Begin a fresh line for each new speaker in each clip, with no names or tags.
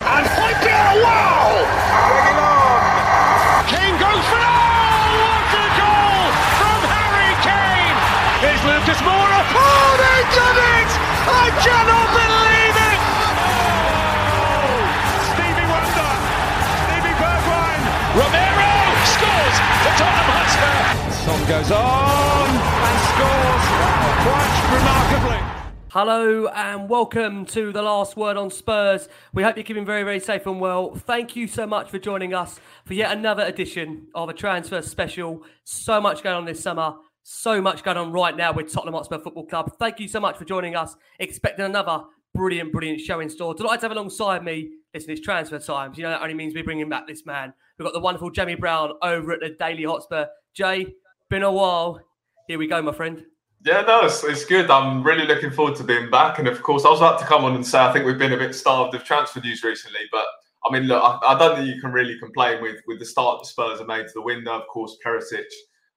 And on. Kane goes for what a goal from Harry Kane! Here's Lucas Moura. Oh, they've done it! I cannot believe it! Stevie Wonder, Stevie Bergwijn, Romero scores for Tottenham Hotspur.
Son goes on and scores quite remarkably.
Hello and welcome to the last word on Spurs. We hope you're keeping very, very safe and well. Thank you so much for joining us for yet another edition of a transfer special. So much going on this summer, so much going on right now with Tottenham Hotspur Football Club. Thank you so much for joining us. Expecting another brilliant, brilliant show in store. Delighted to have alongside me. Listen, it's transfer times. You know that only means we're bringing back this man. We've got the wonderful Jamie Brown over at the Daily Hotspur. Jay, been a while. Here we go, my friend.
Yeah, no, it's, it's good. I'm really looking forward to being back. And of course, I was about to come on and say I think we've been a bit starved of transfer news recently. But I mean, look, I, I don't think you can really complain with with the start the Spurs have made to the window. Of course, Perisic,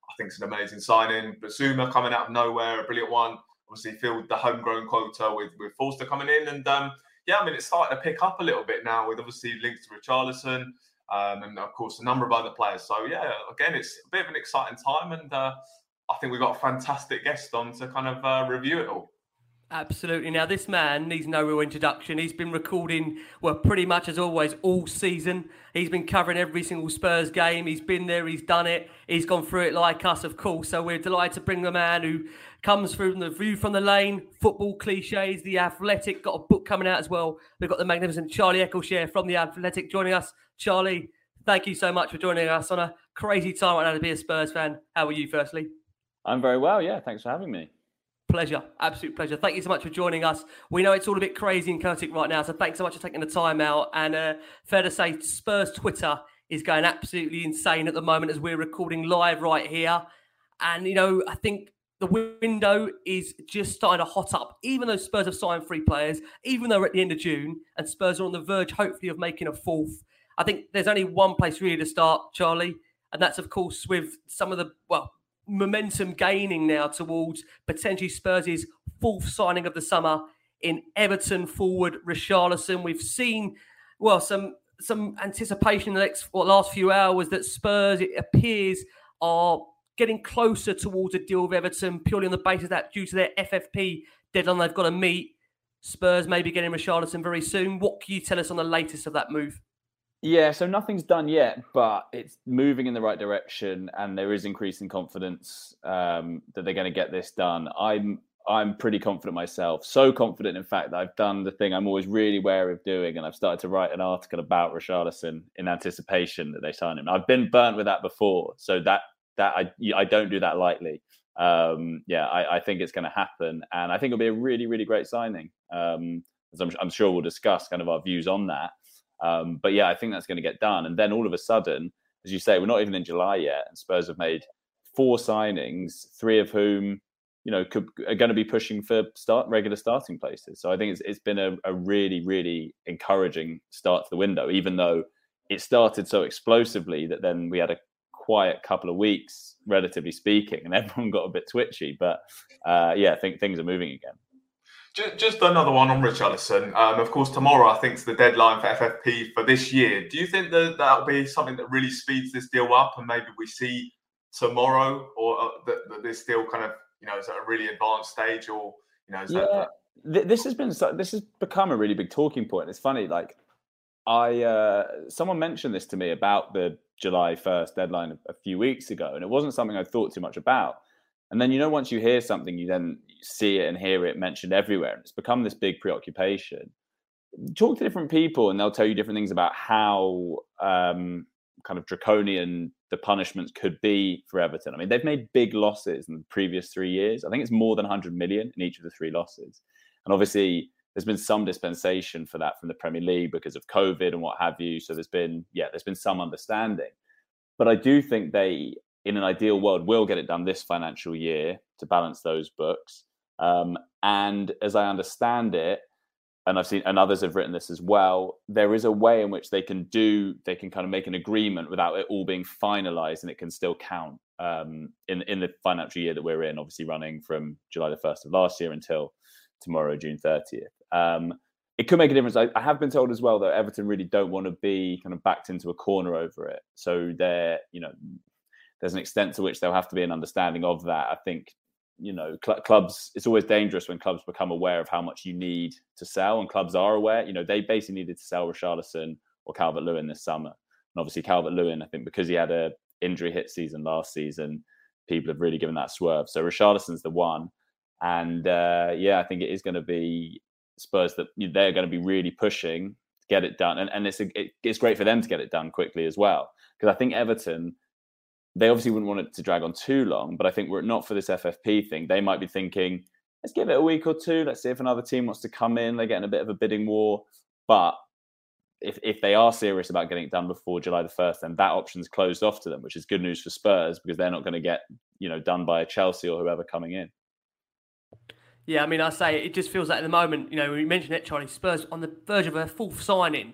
I think is an amazing signing. Bissouma coming out of nowhere, a brilliant one. Obviously, filled the homegrown quota with with Forster coming in, and um, yeah, I mean, it's starting to pick up a little bit now with obviously links to Richarlison. Um, and of course, a number of other players. So yeah, again, it's a bit of an exciting time, and uh, I think we've got a fantastic guest on to kind of uh, review it all.
Absolutely. Now, this man needs no real introduction. He's been recording, well, pretty much as always, all season. He's been covering every single Spurs game. He's been there, he's done it, he's gone through it like us, of course. So we're delighted to bring the man who comes through the view from the lane, football cliches, the athletic, got a book coming out as well. We've got the magnificent Charlie Eccleshare from the athletic joining us. Charlie, thank you so much for joining us on a crazy time right now to be a Spurs fan. How are you, firstly?
I'm very well. Yeah, thanks for having me.
Pleasure, absolute pleasure. Thank you so much for joining us. We know it's all a bit crazy and chaotic right now, so thanks so much for taking the time out. And uh, fair to say, Spurs Twitter is going absolutely insane at the moment as we're recording live right here. And you know, I think the window is just starting to hot up. Even though Spurs have signed three players, even though we're at the end of June and Spurs are on the verge, hopefully, of making a fourth. I think there's only one place really to start, Charlie, and that's of course with some of the well momentum gaining now towards potentially Spurs' fourth signing of the summer in Everton forward Richarlison. We've seen, well, some some anticipation in the next last few hours that Spurs, it appears, are getting closer towards a deal with Everton purely on the basis that due to their FFP deadline they've got to meet, Spurs may be getting Richarlison very soon. What can you tell us on the latest of that move?
Yeah, so nothing's done yet, but it's moving in the right direction, and there is increasing confidence um, that they're going to get this done. I'm I'm pretty confident myself. So confident, in fact, that I've done the thing I'm always really wary of doing, and I've started to write an article about Richarlison in anticipation that they sign him. I've been burnt with that before, so that that I I don't do that lightly. Um, yeah, I, I, think it's going to happen, and I think it'll be a really really great signing. Um, as I'm, I'm sure we'll discuss kind of our views on that. Um, but yeah, I think that's going to get done. And then all of a sudden, as you say, we're not even in July yet, and Spurs have made four signings, three of whom you know could, are going to be pushing for start regular starting places. So I think it's it's been a, a really really encouraging start to the window, even though it started so explosively that then we had a quiet couple of weeks, relatively speaking, and everyone got a bit twitchy. But uh, yeah, I think things are moving again.
Just another one on Richarlison. Um, of course, tomorrow I think is the deadline for FFP for this year. Do you think that that'll be something that really speeds this deal up, and maybe we see tomorrow, or uh, that, this deal kind of you know is at a really advanced stage, or you know?
yeah, that... this has been this has become a really big talking point. It's funny, like I uh, someone mentioned this to me about the July first deadline a few weeks ago, and it wasn't something I thought too much about. And then you know, once you hear something, you then see it and hear it mentioned everywhere, and it's become this big preoccupation. Talk to different people, and they'll tell you different things about how um, kind of draconian the punishments could be for Everton. I mean, they've made big losses in the previous three years. I think it's more than 100 million in each of the three losses, and obviously there's been some dispensation for that from the Premier League because of COVID and what have you. So there's been, yeah, there's been some understanding. But I do think they, in an ideal world, will get it done this financial year to balance those books. Um, and as I understand it, and I've seen, and others have written this as well, there is a way in which they can do, they can kind of make an agreement without it all being finalized and it can still count um, in, in the financial year that we're in, obviously running from July the 1st of last year until tomorrow, June 30th. Um, it could make a difference. I, I, have been told as well that Everton really don't want to be kind of backed into a corner over it. So there, you know, there's an extent to which there'll have to be an understanding of that. I think, you know, cl- clubs. It's always dangerous when clubs become aware of how much you need to sell, and clubs are aware. You know, they basically needed to sell Richarlison or Calvert Lewin this summer, and obviously Calvert Lewin. I think because he had a injury hit season last season, people have really given that swerve. So Richarlison's the one. And uh, yeah, I think it is going to be Spurs that they're going to be really pushing to get it done, and and it's a, it, it's great for them to get it done quickly as well because I think Everton they obviously wouldn't want it to drag on too long, but I think we're not for this FFP thing. They might be thinking, let's give it a week or two. Let's see if another team wants to come in. They're getting a bit of a bidding war, but if if they are serious about getting it done before July the first, then that option's closed off to them, which is good news for Spurs because they're not going to get you know done by a Chelsea or whoever coming in.
Yeah, I mean, I say it just feels like at the moment, you know, we mentioned it, Charlie Spurs on the verge of a fourth signing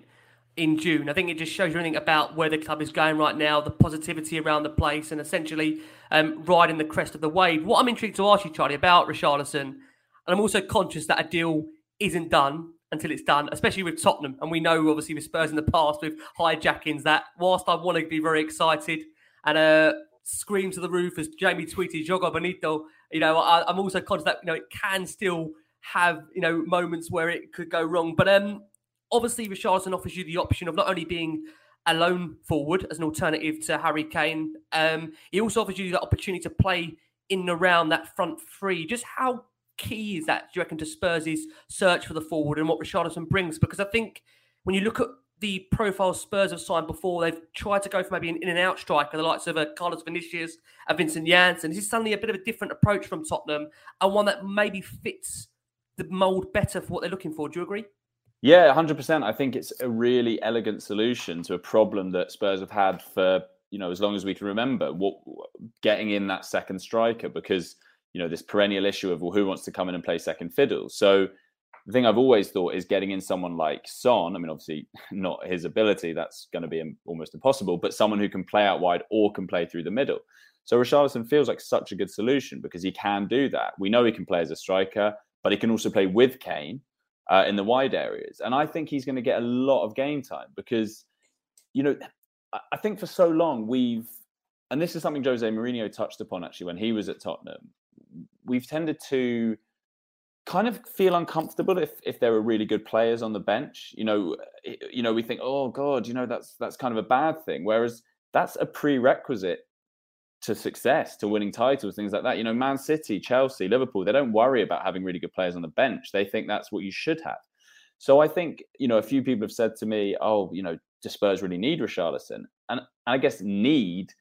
in June. I think it just shows you anything about where the club is going right now, the positivity around the place, and essentially um, riding the crest of the wave. What I'm intrigued to ask you, Charlie, about Richarlison, and I'm also conscious that a deal isn't done until it's done, especially with Tottenham. And we know, obviously, with Spurs in the past with hijackings, that whilst I want to be very excited and uh, scream to the roof as Jamie tweeted, Jogo Bonito, you know, I, am also conscious that you know it can still have you know moments where it could go wrong. But um, obviously, Richardson offers you the option of not only being a lone forward as an alternative to Harry Kane, um, he also offers you the opportunity to play in and around that front three. Just how key is that, do you reckon, to Spurs' search for the forward and what Richardson brings? Because I think when you look at the profile Spurs have signed before. They've tried to go for maybe an in and out striker, the likes of uh, Carlos Vinicius, a Vincent Janssen. This is suddenly a bit of a different approach from Tottenham and one that maybe fits the mould better for what they're looking for. Do you agree?
Yeah, 100%. I think it's a really elegant solution to a problem that Spurs have had for, you know, as long as we can remember, what, getting in that second striker because, you know, this perennial issue of, well, who wants to come in and play second fiddle? So, the thing I've always thought is getting in someone like Son. I mean, obviously not his ability; that's going to be almost impossible. But someone who can play out wide or can play through the middle. So Richarlison feels like such a good solution because he can do that. We know he can play as a striker, but he can also play with Kane uh, in the wide areas. And I think he's going to get a lot of game time because, you know, I think for so long we've, and this is something Jose Mourinho touched upon actually when he was at Tottenham. We've tended to kind of feel uncomfortable if if there are really good players on the bench. You know, you know, we think, oh God, you know, that's that's kind of a bad thing. Whereas that's a prerequisite to success, to winning titles, things like that. You know, Man City, Chelsea, Liverpool, they don't worry about having really good players on the bench. They think that's what you should have. So I think, you know, a few people have said to me, oh, you know, do Spurs really need Richarlison? And I guess need,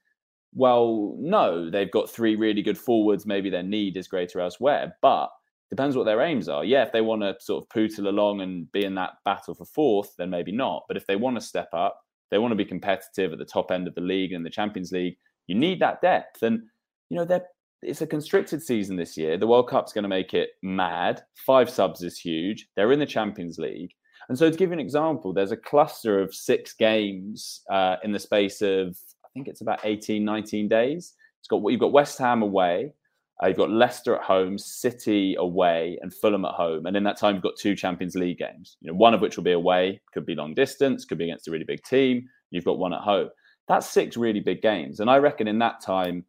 well, no, they've got three really good forwards. Maybe their need is greater elsewhere. But depends what their aims are. Yeah, if they want to sort of pootle along and be in that battle for fourth, then maybe not. But if they want to step up, they want to be competitive at the top end of the league and the Champions League, you need that depth. And you know, it's a constricted season this year. The World Cup's going to make it mad. Five subs is huge. They're in the Champions League. And so, to give you an example, there's a cluster of six games uh, in the space of, I think it's about 18, 19 days. It's got you've got West Ham away, uh, you've got Leicester at home, City away, and Fulham at home. And in that time, you've got two Champions League games. You know, one of which will be away, could be long distance, could be against a really big team. You've got one at home. That's six really big games. And I reckon in that time,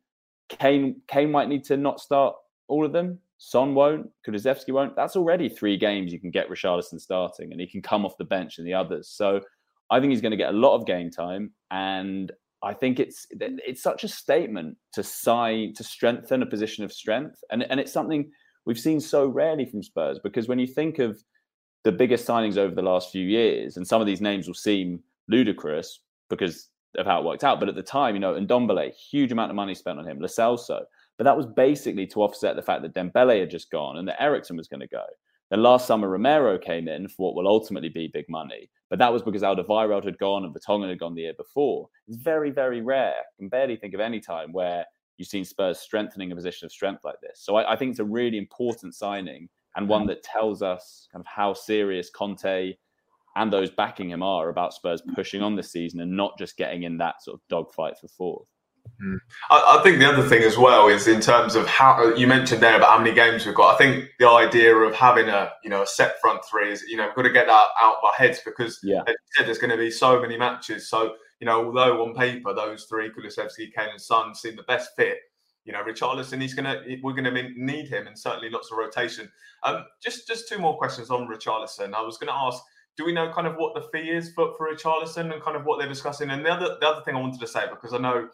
Kane Kane might need to not start all of them. Son won't. Kulusevski won't. That's already three games you can get Richarlison starting, and he can come off the bench in the others. So I think he's going to get a lot of game time, and I think it's it's such a statement to sign to strengthen a position of strength, and and it's something we've seen so rarely from Spurs because when you think of the biggest signings over the last few years, and some of these names will seem ludicrous because of how it worked out, but at the time, you know, Ndombele, huge amount of money spent on him, Lo but that was basically to offset the fact that Dembele had just gone and that Eriksen was going to go. Then last summer, Romero came in for what will ultimately be big money, but that was because Alderweireld had gone and Vertonghen had gone the year before. It's very, very rare. I can barely think of any time where you've seen Spurs strengthening a position of strength like this. So I, I think it's a really important signing and one that tells us kind of how serious Conte and those backing him are about Spurs pushing on this season and not just getting in that sort of dogfight for fourth.
Mm. I, I, think the other thing as well is in terms of how you mentioned there about how many games we've got. I think the idea of having a you know a set front three is you know we've got to get that out of our heads because
yeah.
as you said, there's going to be so many matches. So you know although on paper those three Kulusevski, Kane, and Son seem the best fit, you know Richarlison he's gonna we're gonna need him and certainly lots of rotation. Um, just just two more questions on Richarlison. I was going to ask do we know kind of what the fee is for, for Richarlison and kind of what they're discussing? And the other the other thing I wanted to say because I know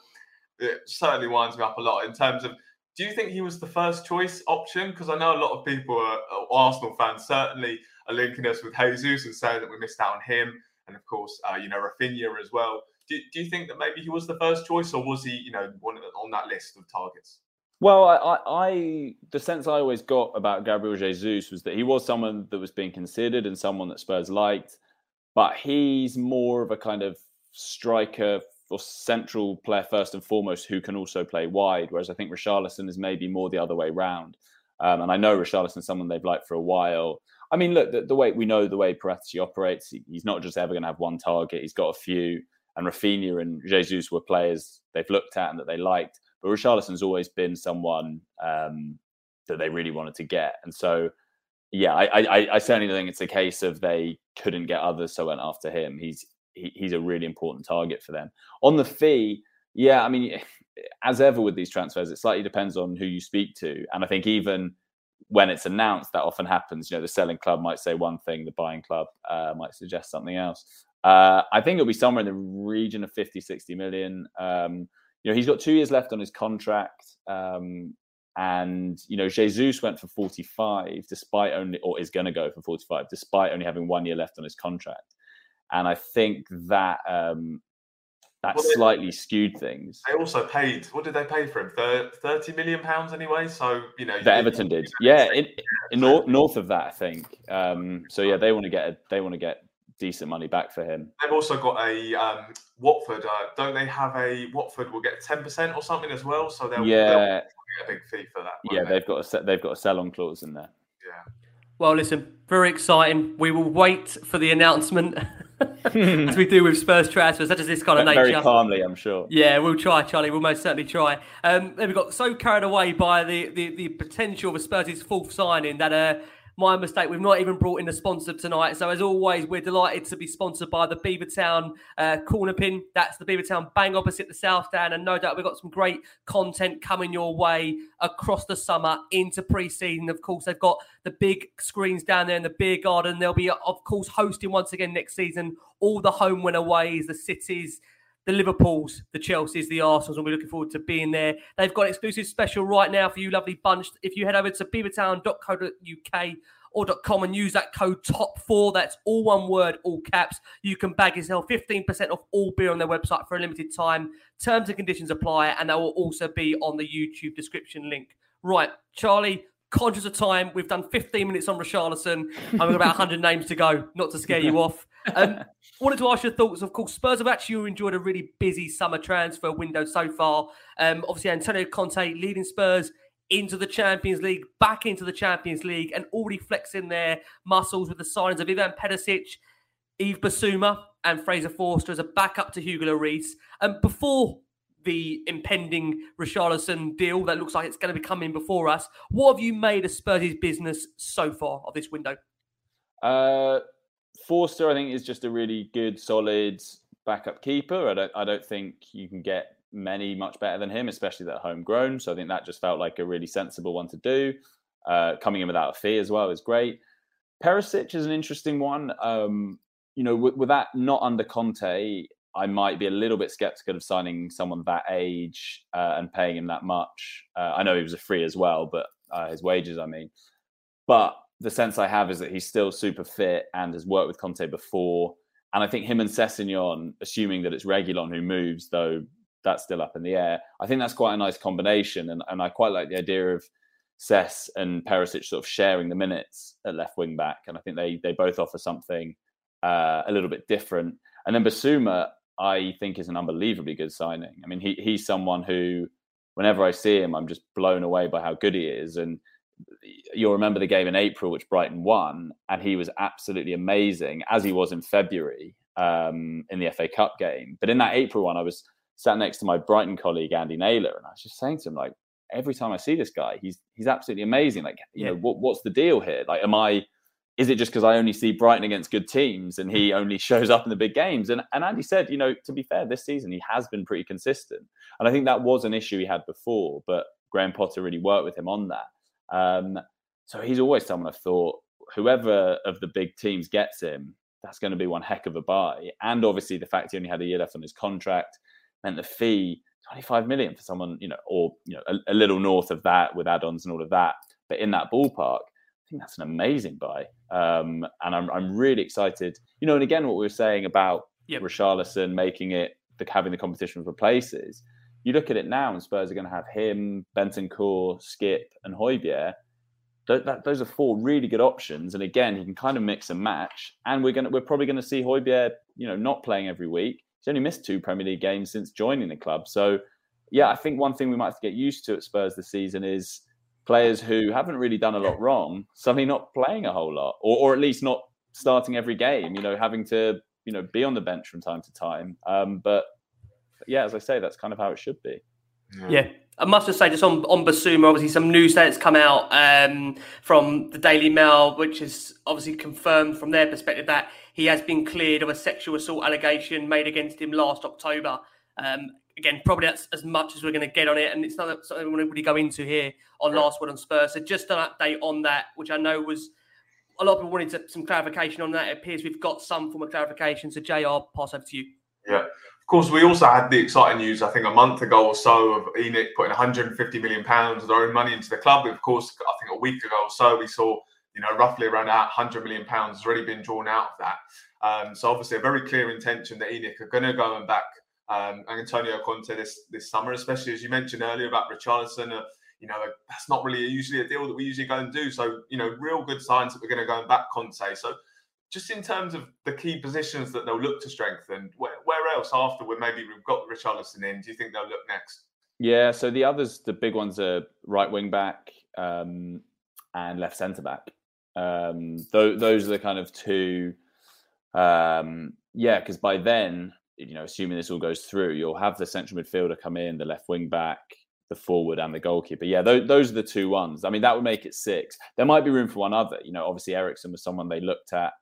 it certainly winds me up a lot in terms of do you think he was the first choice option? Because I know a lot of people, are, are Arsenal fans, certainly are linking us with Jesus and saying that we missed out on him, and of course, uh, you know, Rafinha as well. Do, do you think that maybe he was the first choice, or was he, you know, one on that list of targets?
Well, I, I, the sense I always got about Gabriel Jesus was that he was someone that was being considered and someone that Spurs liked, but he's more of a kind of striker or central player first and foremost who can also play wide. Whereas I think Richarlison is maybe more the other way round. Um, and I know Richarlison is someone they've liked for a while. I mean, look, the, the way we know the way Paratici operates, he, he's not just ever going to have one target. He's got a few. And Raphinha and Jesus were players they've looked at and that they liked. But Richarlison's always been someone um, that they really wanted to get, and so yeah, I, I, I certainly think it's a case of they couldn't get others, so went after him. He's he, he's a really important target for them. On the fee, yeah, I mean, as ever with these transfers, it slightly depends on who you speak to, and I think even when it's announced, that often happens. You know, the selling club might say one thing, the buying club uh, might suggest something else. Uh, I think it'll be somewhere in the region of 50, 60 million. Um, you know, he's got two years left on his contract. Um, and, you know, Jesus went for 45 despite only, or is going to go for 45 despite only having one year left on his contract. And I think that um, that well, slightly they, skewed things.
They also paid, what did they pay for him? 30 million pounds anyway. So, you know,
that Everton did. Yeah. In, in north, north of that, I think. Um, so yeah, they want to get, a, they want to get decent money back for him.
They've also got a um, Watford. Uh, don't they have a Watford will get ten percent or something as well? So they'll
yeah
they'll get a big fee for that.
Yeah, they? have got a they've got a sell on clause in there.
Yeah.
Well, listen, very exciting. We will wait for the announcement. as we do with Spurs transfers, such as this kind of
nature.
Very
calmly, I'm sure.
Yeah, we'll try, Charlie. We'll most certainly try. Um, then we got so carried away by the, the, the potential of a Spurs' fourth signing that uh, my mistake. We've not even brought in a sponsor tonight. So, as always, we're delighted to be sponsored by the Beavertown uh, Corner Pin. That's the Beavertown bang opposite the South Stand. And no doubt we've got some great content coming your way across the summer into pre season. Of course, they've got the big screens down there in the beer garden. They'll be, of course, hosting once again next season all the home win aways, the cities the Liverpools, the Chelseas, the Arsenals, and we're looking forward to being there. They've got an exclusive special right now for you, lovely bunch. If you head over to beavertown.co.uk or .com and use that code TOP4, that's all one word, all caps, you can bag yourself 15% off all beer on their website for a limited time. Terms and conditions apply, and that will also be on the YouTube description link. Right, Charlie, conscious of time, we've done 15 minutes on Richarlison, and we've got about 100 names to go, not to scare you off. Um, wanted to ask your thoughts. Of course, Spurs have actually enjoyed a really busy summer transfer window so far. Um, obviously, Antonio Conte leading Spurs into the Champions League, back into the Champions League, and already flexing their muscles with the signings of Ivan Perisic, Yves Bissouma, and Fraser Forster as a backup to Hugo Lloris. And before the impending Richarlison deal that looks like it's going to be coming before us, what have you made of Spurs' business so far of this window?
Uh, Forster, I think, is just a really good, solid backup keeper. I don't, I don't think you can get many much better than him, especially that homegrown. So I think that just felt like a really sensible one to do. Uh, coming in without a fee as well is great. Perisic is an interesting one. Um, you know, with, with, that not under Conte, I might be a little bit skeptical of signing someone that age uh, and paying him that much. Uh, I know he was a free as well, but uh, his wages, I mean. But the sense I have is that he's still super fit and has worked with Conte before. And I think him and Sessegnon, assuming that it's Reguilon who moves, though that's still up in the air, I think that's quite a nice combination. And, and I quite like the idea of Sess and Perisic sort of sharing the minutes at left wing back. And I think they they both offer something uh, a little bit different. And then Bissouma, I think, is an unbelievably good signing. I mean, he he's someone who, whenever I see him, I'm just blown away by how good he is. And you'll remember the game in April, which Brighton won, and he was absolutely amazing, as he was in February um, in the FA Cup game. But in that April one, I was sat next to my Brighton colleague Andy Naylor, and I was just saying to him, like, every time I see this guy, he's he's absolutely amazing. Like, you yeah. know, what, what's the deal here? Like, am I? Is it just because I only see Brighton against good teams and he only shows up in the big games? And and Andy said, you know, to be fair, this season he has been pretty consistent, and I think that was an issue he had before, but Graham Potter really worked with him on that. Um, so he's always someone I've thought whoever of the big teams gets him, that's going to be one heck of a buy. And obviously the fact he only had a year left on his contract meant the fee 25 million for someone, you know, or you know, a, a little north of that with add-ons and all of that. But in that ballpark, I think that's an amazing buy. Um, and I'm I'm really excited. You know, and again, what we were saying about yep. Richarlison making it the having the competition for places you look at it now, and Spurs are going to have him, Bentancur, Skip, and Højbjerg. Th- that, those are four really good options, and again, he can kind of mix and match. And we're going to, we're probably going to see Højbjerg, you know, not playing every week. He's only missed two Premier League games since joining the club. So, yeah, I think one thing we might have to get used to at Spurs this season is players who haven't really done a lot wrong suddenly not playing a whole lot, or, or at least not starting every game. You know, having to you know be on the bench from time to time. Um, but yeah, as I say, that's kind of how it should be.
Yeah. I must just say, just on on Bissouma, obviously some news that's come out um, from the Daily Mail, which is obviously confirmed from their perspective that he has been cleared of a sexual assault allegation made against him last October. Um, again, probably that's as much as we're going to get on it, and it's not something we want to really go into here on Last Word on Spurs. So just an update on that, which I know was a lot of people wanted to, some clarification on that. It appears we've got some form of clarification. So JR, pass over to you.
Yeah. Course, we also had the exciting news, I think, a month ago or so of ENIC putting 150 million pounds of their own money into the club. Of course, I think a week ago or so, we saw, you know, roughly around 100 million pounds has already been drawn out of that. Um, so obviously, a very clear intention that ENIC are going to go and back um, Antonio Conte this this summer, especially as you mentioned earlier about Richarlison. Uh, you know, that's not really usually a deal that we usually go and do. So, you know, real good signs that we're going to go and back Conte. So just in terms of the key positions that they'll look to strengthen, where, where else after where maybe we've got Richarlison in, do you think they'll look next?
Yeah, so the others, the big ones are right wing back um, and left centre back. Um, th- those are the kind of two. Um, yeah, because by then, you know, assuming this all goes through, you'll have the central midfielder come in, the left wing back, the forward, and the goalkeeper. Yeah, those, those are the two ones. I mean, that would make it six. There might be room for one other. You know, obviously Eriksen was someone they looked at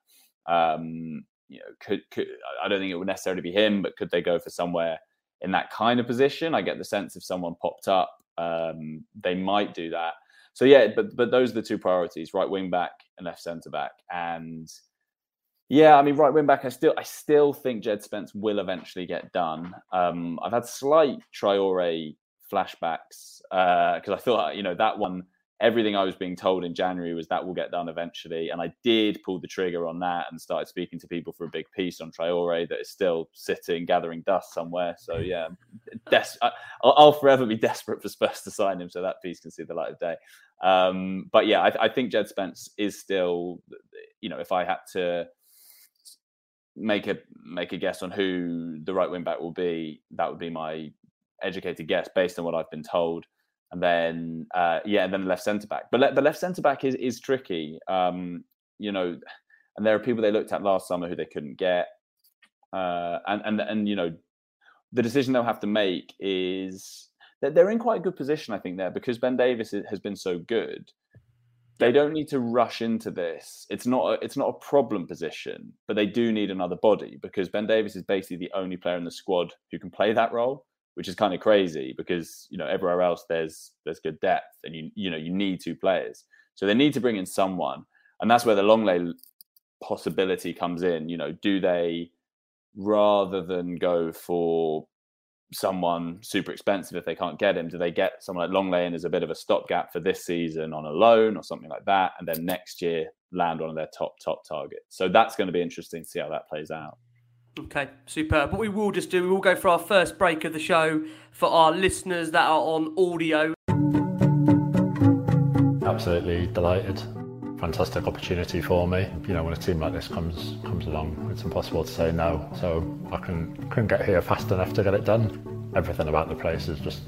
um, you know, could, could I don't think it would necessarily be him, but could they go for somewhere in that kind of position? I get the sense if someone popped up, um, they might do that. So yeah, but but those are the two priorities: right wing back and left centre back. And yeah, I mean, right wing back. I still I still think Jed Spence will eventually get done. Um, I've had slight Traore flashbacks because uh, I thought you know that one everything I was being told in January was that will get done eventually. And I did pull the trigger on that and started speaking to people for a big piece on Traore that is still sitting, gathering dust somewhere. So, yeah, des- I, will forever be desperate for Spurs to sign him so that piece can see the light of day. Um, but yeah, I, I think Jed Spence is still, you know, if I had to make a make a guess on who the right wing back will be, that would be my educated guess based on what I've been told and then uh, yeah, and then left centre back. But le- the left centre back is is tricky. Um, you know, and there are people they looked at last summer who they couldn't get, uh, and and and you know, the decision they'll have to make is that they're in quite a good position, I think, there because Ben Davies has been so good. They don't need to rush into this. It's not a, it's not a problem position, but they do need another body because Ben Davies is basically the only player in the squad who can play that role which is kind of crazy because you know everywhere else there's there's good depth and you you know you need two players so they need to bring in someone and that's where the Lenglet possibility comes in, you know, do they rather than go for someone super expensive if they can't get him, do they get someone like Lenglet as a bit of a stopgap for this season on a loan or something like that, and then next year land one of their top top targets? So that's going to be interesting to see how that plays out.
Okay, superb. What we will just do, we will go for our first break of the show for our listeners that are on audio.
Absolutely delighted. Fantastic opportunity for me. You know, when a team like this comes comes along, it's impossible to say no. So I can couldn't get here fast enough to get it done. Everything about the place is just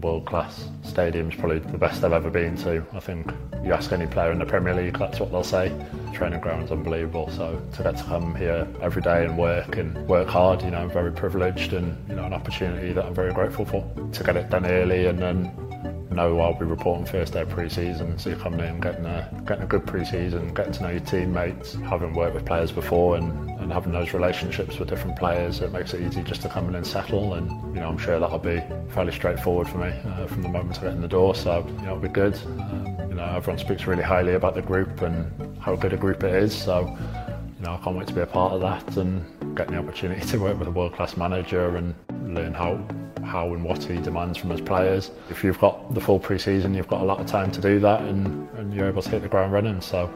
world class. Stadium's probably the best I've ever been to. I think you ask any player in the Premier League, that's what they'll say. Training ground's unbelievable. So to get to come here every day and work and work hard, you know, I'm very privileged and you know an opportunity that I'm very grateful for. To get it done early and then know I'll be reporting first day pre-season, so you're coming in, getting a getting a good pre-season, getting to know your teammates, having worked with players before, and, and having those relationships with different players. It makes it easy just to come in and settle, and you know I'm sure that'll be fairly straightforward for me uh, from the moment I get in the door. So you know it'll be good. Um, you know everyone speaks really highly about the group and how good a group it is. So you know I can't wait to be a part of that and get the opportunity to work with a world-class manager and learn how how and what he demands from his players. If you've got the full pre-season, you've got a lot of time to do that, and, and you're able to hit the ground running. So,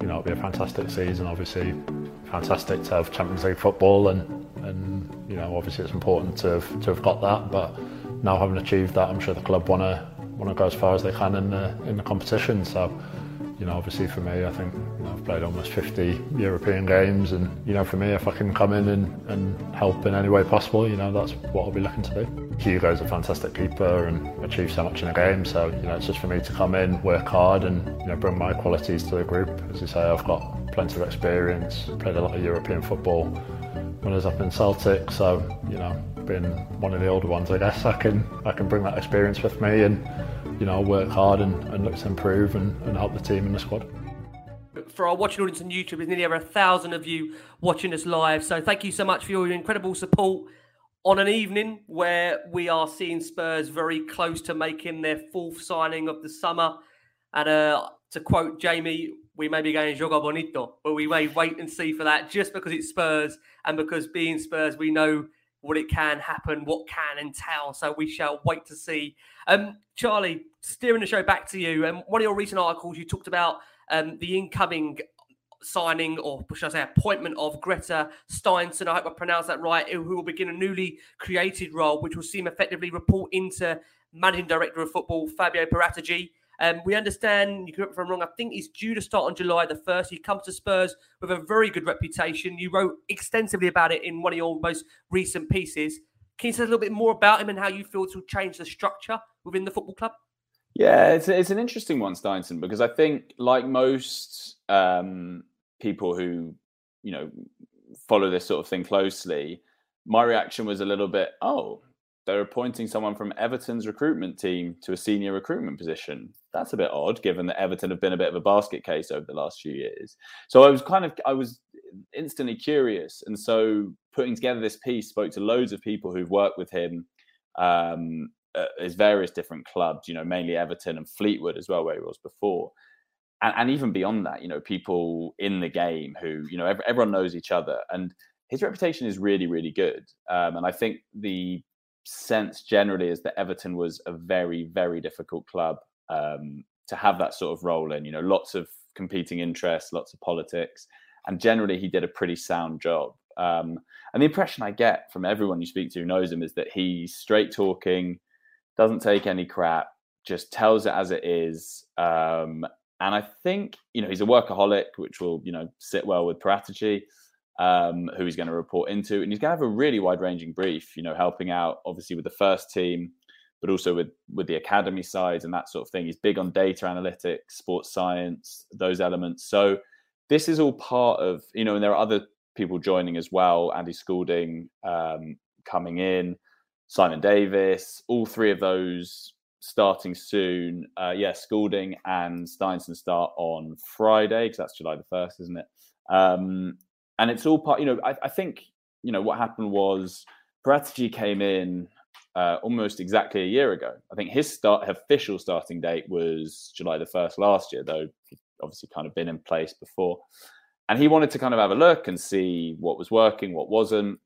you know, it'll be a fantastic season. Obviously, fantastic to have Champions League football, and and you know, obviously it's important to have, to have got that. But now having achieved that, I'm sure the club want to want to go as far as they can in the in the competition. So you know, obviously for me, I think you know, I've played almost 50 European games, and you know, for me, if I can come in and, and help in any way possible, you know, that's what I'll be looking to do. Hugo's a fantastic keeper and achieves so much in a game, so you know, it's just for me to come in, work hard, and you know, bring my qualities to the group. As you say, I've got plenty of experience, played a lot of European football when I was up in Celtic, so you know, being one of the older ones, I guess I can I can bring that experience with me and you know, work hard and, and look to improve and, and help the team and the squad.
For our watching audience on YouTube, there's nearly over a thousand of you watching us live. So thank you so much for your incredible support on an evening where we are seeing Spurs very close to making their fourth signing of the summer. And uh, to quote Jamie, we may be going Joga Bonito, but we may wait and see for that just because it's Spurs and because being Spurs, we know what it can happen, what can entail. So we shall wait to see. Um, Charlie, steering the show back to you. And um, one of your recent articles, you talked about um, the incoming signing, or should I say, appointment of Gretar Steinsson. I hope I pronounced that right. Who will begin a newly created role, which will seem effectively report into managing director of football Fabio Paratici. Um, we understand, you correct me if I'm wrong, I think he's due to start on July the 1st. He comes to Spurs with a very good reputation. You wrote extensively about it in one of your most recent pieces. Can you say a little bit more about him and how you feel to change the structure within the football club?
Yeah, it's, it's an interesting one, Steinsson, because I think, like most um, people who, you know, follow this sort of thing closely, my reaction was a little bit, oh, they're appointing someone from Everton's recruitment team to a senior recruitment position. That's a bit odd, given that Everton have been a bit of a basket case over the last few years. So I was kind of, I was instantly curious, and so putting together this piece, spoke to loads of people who've worked with him um, at his various different clubs. You know, mainly Everton and Fleetwood as well, where he was before. And, and even beyond that, you know, people in the game who, you know, everyone knows each other, and his reputation is really, really good. Um, and I think the sense generally is that Everton was a very, very difficult club um, to have that sort of role in. You know, lots of competing interests, lots of politics, and generally he did a pretty sound job. Um, and the impression I get from everyone you speak to who knows him is that he's straight talking, doesn't take any crap, just tells it as it is. Um, and I think you know he's a workaholic, which will you know sit well with Paratici um, who he's going to report into, and he's going to have a really wide-ranging brief. You know, helping out obviously with the first team, but also with with the academy side and that sort of thing. He's big on data analytics, sports science, those elements. So this is all part of you know, and there are other people joining as well. Andy Scoulding um, coming in, Simon Davies, all three of those starting soon. Uh, yeah, Scoulding and Steinsson start on Friday because that's July the first, isn't it? Um, and it's all part. You know, I, I think you know what happened was Paratici came in uh, almost exactly a year ago. I think his start official starting date was July the first last year, though obviously kind of been in place before. and he wanted to kind of have a look and see what was working, what wasn't.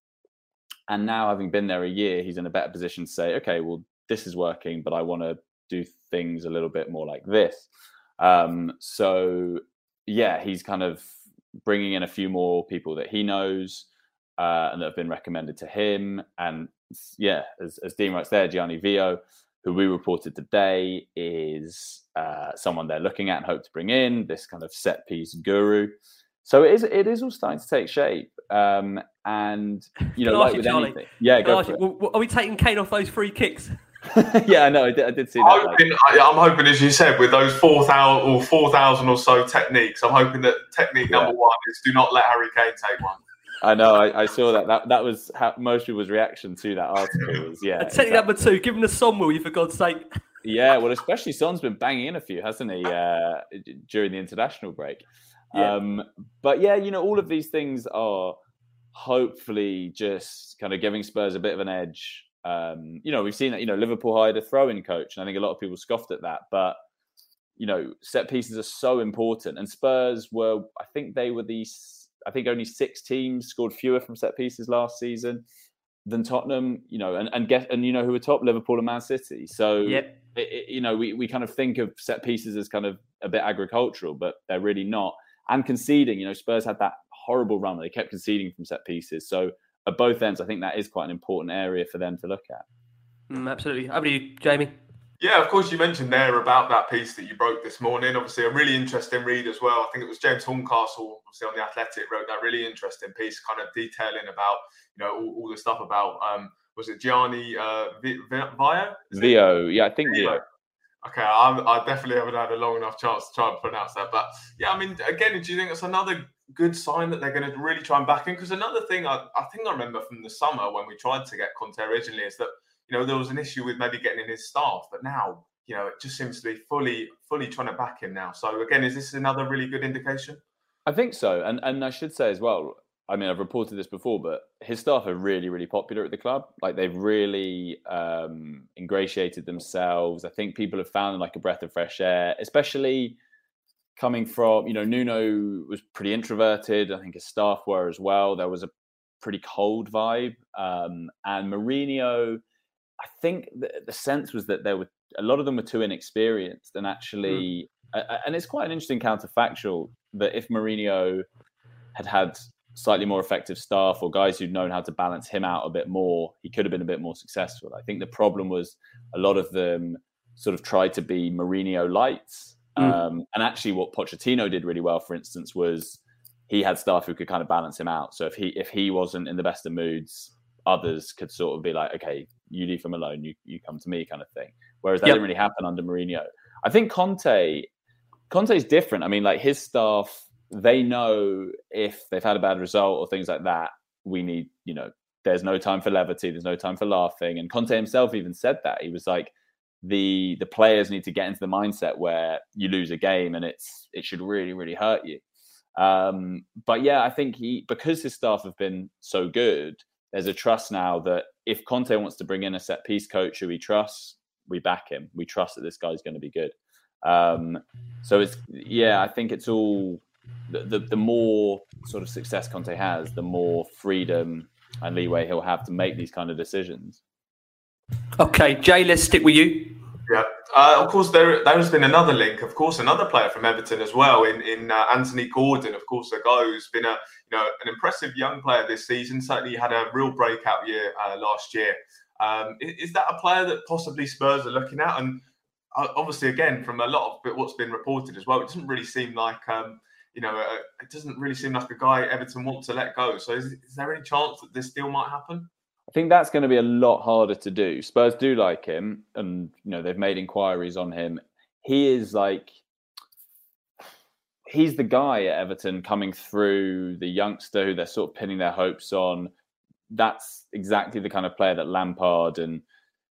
And now, having been there a year, he's in a better position to say, okay, well, this is working, but I want to do things a little bit more like this. Um, so, yeah, he's kind of bringing in a few more people that he knows uh, and that have been recommended to him. And yeah, as, as Dean writes there, Gianni Vio, who we reported today, is uh, someone they're looking at and hope to bring in this kind of set piece guru. So it is it is all starting to take shape. Um, and you know, like with
Charlie,
anything, yeah. Go
you, well, are we taking Kane off those free kicks?
yeah, I know. I did, I did see that.
I'm hoping, I'm hoping, as you said, with those four thousand or four thousand or so techniques, I'm hoping that technique yeah. number one is do not let Harry Kane take one.
I know. I, I, saw that. That that was how most people's reaction to that article. Was yeah.
And technique exactly. number two, give him the Son, will you, for God's sake?
Yeah, well, especially Son's been banging in a few, hasn't he, uh, during the international break? Yeah. Um, but yeah, you know, all of these things are hopefully just kind of giving Spurs a bit of an edge. Um, you know, we've seen that, you know, Liverpool hired a throwing coach, and I think a lot of people scoffed at that. But, you know, set pieces are so important. And Spurs were, I think they were the, I think only six teams scored fewer from set pieces last season than Tottenham, you know, and, and get, and you know who were top, Liverpool and Man City. So,
yep.
It, it, you know, we, we kind of think of set pieces as kind of a bit agricultural, but they're really not. And conceding, you know, Spurs had that horrible run. They kept conceding from set pieces. So at both ends, I think that is quite an important area for them to look at.
Mm, absolutely. How about you, Jamie?
Yeah, of course, you mentioned there about that piece that you broke this morning. Obviously, a really interesting read as well. I think it was James Horncastle, obviously on the Athletic, wrote that really interesting piece, kind of detailing about you know all, all the stuff about um, was it Gianni uh, Vio?
Vio, yeah, I think Vio.
Okay, I'm, i definitely haven't had a long enough chance to try and pronounce that. But yeah, I mean, again, do you think it's another good sign that they're going to really try and back in? Because another thing I, I think I remember from the summer when we tried to get Conte originally is that, you know, there was an issue with maybe getting in his staff, but now, you know, it just seems to be fully, fully trying to back him now. So again, is this another really good indication?
I think so. And, and I should say as well, I mean, I've reported this before, but his staff are really, really popular at the club. Like they've really um, ingratiated themselves. I think people have found like a breath of fresh air, especially coming from, you know, Nuno was pretty introverted. I think his staff were as well. There was a pretty cold vibe. Um, and Mourinho, I think the, the, sense was that there were a lot of them were too inexperienced and actually, mm. uh, and it's quite an interesting counterfactual that if Mourinho had had slightly more effective staff or guys who'd known how to balance him out a bit more, he could have been a bit more successful. I think the problem was a lot of them sort of tried to be Mourinho lights. Mm. Um, and actually, what Pochettino did really well, for instance, was he had staff who could kind of balance him out. So if he if he wasn't in the best of moods, others could sort of be like, okay, you leave him alone, you you come to me, kind of thing. Whereas that yep. didn't really happen under Mourinho. I think Conte, Conte's different. I mean, like his staff they know if they've had a bad result or things like that, we need, you know, there's no time for levity, there's no time for laughing. And Conte himself even said that. He was like, the the players need to get into the mindset where you lose a game and it's it should really, really hurt you. Um, but yeah, I think he because his staff have been so good, there's a trust now that if Conte wants to bring in a set piece coach who we trust, we back him. We trust that this guy's going to be good. Um, so it's yeah, I think it's all the, the, more sort of success Conte has, the more freedom and leeway he'll have to make these kind of decisions.
Okay, Jay, let's stick with you.
Yeah, uh, of course, there there has been another link. Of course, another player from Everton as well in in uh, Anthony Gordon. Of course, a guy who's been a know an impressive young player this season. Certainly had a real breakout year uh, last year. Um, is, is, that a player that possibly Spurs are looking at? And uh, obviously, again, from a lot of what's been reported as well, it doesn't really seem like um, you know, uh, it doesn't really seem like a guy Everton want to let go. So, is, is there any chance that this deal might happen?
I think that's going to be a lot harder to do. Spurs do like him, and you know they've made inquiries on him. He is like he's the guy at Everton coming through, the youngster who they're sort of pinning their hopes on. That's exactly the kind of player that Lampard and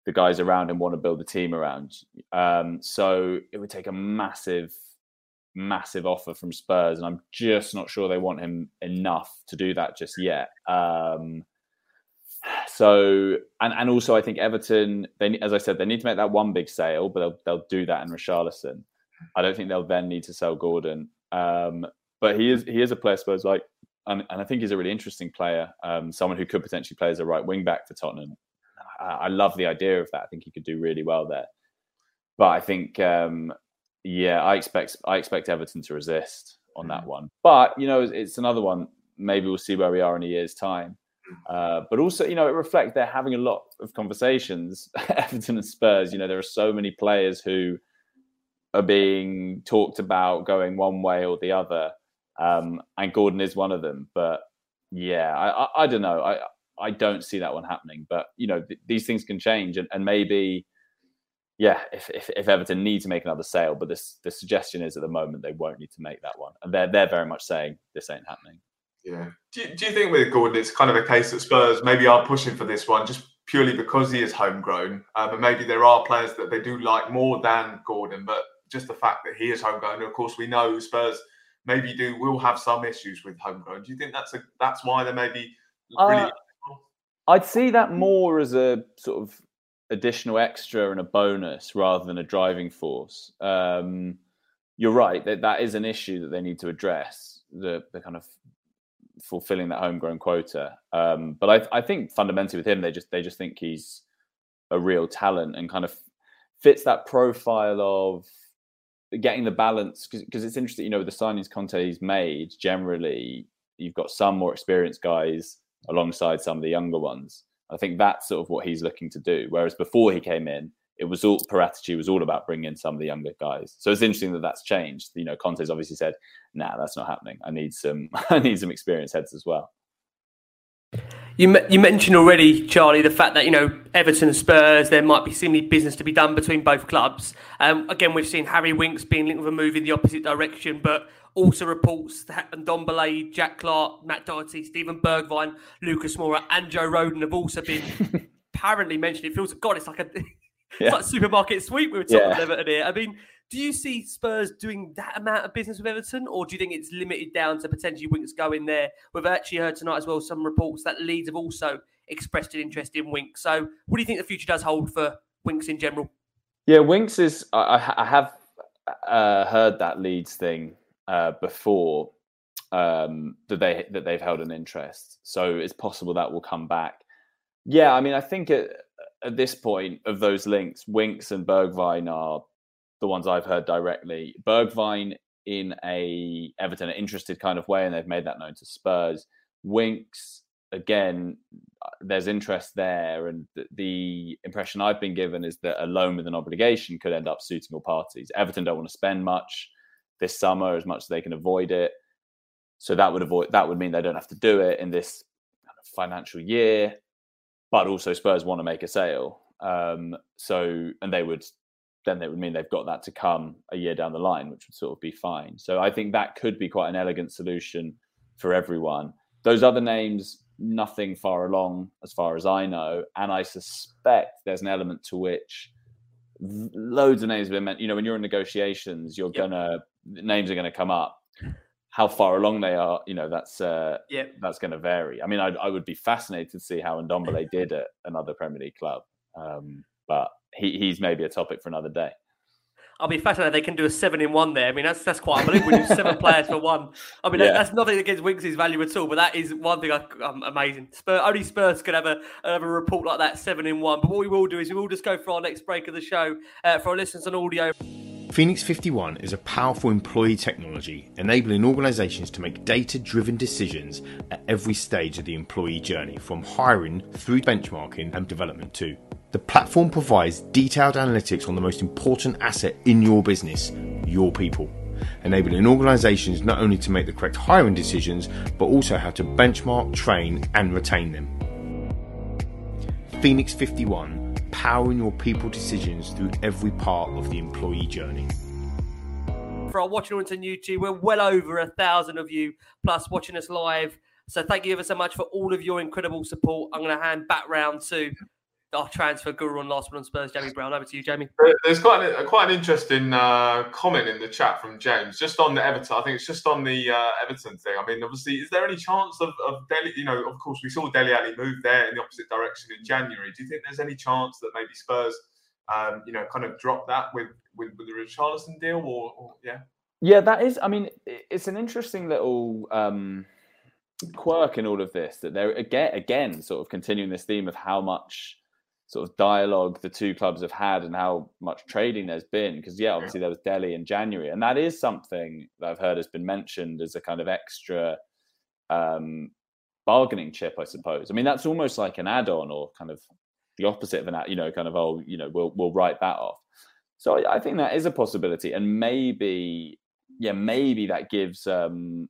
the guys around him want to build the team around. Um, so it would take a massive massive offer from Spurs, and I'm just not sure they want him enough to do that just yet. Um, so, and and also I think Everton, they as I said, they need to make that one big sale, but they'll they'll do that in Richarlison. I don't think they'll then need to sell Gordon. Um, but he is he is a player, I suppose, like, and, and I think he's a really interesting player. Um, someone who could potentially play as a right wing back for Tottenham. I, I, love the idea of that. I think he could do really well there. But I think, um, yeah, I expect I expect Everton to resist on that mm. one. But you know, it's another one. Maybe we'll see where we are in a year's time. Uh, but also, you know, it reflects they're having a lot of conversations. Everton and Spurs. You know, there are so many players who are being talked about going one way or the other, um, and Gordon is one of them. But yeah, I, I, I, don't know. I I don't see that one happening. But you know, th- these things can change, and, and maybe. Yeah, if, if, if Everton need to make another sale, but this the suggestion is at the moment they won't need to make that one, and they're they're very much saying this ain't happening.
Yeah. Do you, do you think with Gordon, it's kind of a case that Spurs maybe are pushing for this one just purely because he is homegrown, um, and maybe there are players that they do like more than Gordon, but just the fact that he is homegrown. Of course, we know Spurs maybe do will have some issues with homegrown. Do you think that's a that's why they maybe really? Uh,
I'd see that more as a sort of additional extra and a bonus rather than a driving force. Um, you're right that that is an issue that they need to address. The the kind of fulfilling that homegrown quota. Um, but I, I think fundamentally with him, they just they just think he's a real talent and kind of fits that profile of getting the balance because it's interesting, you know, the signings Conte's made generally, you've got some more experienced guys alongside some of the younger ones. I think that's sort of what he's looking to do. Whereas before he came in, it was all Paratici was all about bringing in some of the younger guys. So it's interesting that that's changed. You know, Conte's obviously said, "Nah, that's not happening. I need some, I need some experienced heads as well."
You, you mentioned already, Charlie, the fact that you know Everton and Spurs, there might be seemingly business to be done between both clubs. Um, again, we've seen Harry Winks being linked with a move in the opposite direction, but also reports that Ndombele, Jack Clarke, Matt Doherty, Steven Bergwijn, Lucas Moura, and Joe Rodon have also been apparently mentioned. It feels God, it's like a yeah. it's like supermarket sweep we were talking yeah. Everton here. I mean, do you see Spurs doing that amount of business with Everton, or do you think it's limited down to potentially Winks going there? We've actually heard tonight as well some reports that Leeds have also expressed an interest in Winks. So, what do you think the future does hold for Winks in general?
Yeah, Winks is. I, I have uh, heard that Leeds thing uh, before um, that they that they've held an interest. So it's possible that will come back. Yeah, I mean, I think it, at this point of those links, Winks and Bergwijn are the ones I've heard directly. Bergwijn in a Everton interested kind of way, and they've made that known to Spurs. Winks again, uh, there's interest there, and the, the impression I've been given is that a loan with an obligation could end up suiting all parties. Everton don't want to spend much this summer as much as they can avoid it, so that would avoid that would mean they don't have to do it in this financial year but also Spurs want to make a sale. Um, so, and they would then it would mean they've got that to come a year down the line, which would sort of be fine. So, I think that could be quite an elegant solution for everyone. Those other names, nothing far along as far as I know, and I suspect there's an element to which loads of names have been meant. You know, when you're in negotiations, you're yep. gonna names are going to come up how far along they are, you know, that's uh, yeah, that's going to vary. I mean, I, I would be fascinated to see how Ndombele did at another Premier League club, um, but he, he's maybe a topic for another day.
I'll be fascinated. They can do a seven in one there. I mean, that's that's quite unbelievable. We do seven players for one. I mean, yeah. that's nothing against Winks' value at all, but that is one thing I, um, amazing. Spurs, only Spurs could have a have a report like that, seven in one. But what we will do is we will just go for our next break of the show uh, for our listeners on audio.
Phoenix 51 is a powerful employee technology enabling organizations to make data driven decisions at every stage of the employee journey, from hiring through benchmarking and development too. The platform provides detailed analytics on the most important asset in your business, your people, enabling organizations not only to make the correct hiring decisions, but also how to benchmark, train, and retain them. Phoenix 51 powering your people decisions through every part of the employee journey.
For our watching audience on YouTube, we're well over a thousand of you plus watching us live. So thank you ever so much for all of your incredible support. I'm going to hand back round to our transfer guru on last one on Spurs, Jamie Brown. Over to you, Jamie.
There's quite an, quite an interesting uh, comment in the chat from James, just on the Everton. I think it's just on the uh, Everton thing. I mean, obviously, is there any chance of, of Dele? You know, of course, we saw Dele Alli move there in the opposite direction in January. Do you think there's any chance that maybe Spurs, um, you know, kind of drop that with with, with the Richarlison deal, or, or yeah?
Yeah, that is. I mean, it's an interesting little um, quirk in all of this that they're again, again, sort of continuing this theme of how much sort of dialogue the two clubs have had and how much trading there's been. Because yeah, obviously there was Dele in January, and that is something that I've heard has been mentioned as a kind of extra um, bargaining chip, I suppose. I mean, that's almost like an add-on or kind of the opposite of an, you know, kind of oh, you know, we'll we'll write that off. So I, I think that is a possibility, and maybe yeah, maybe that gives um,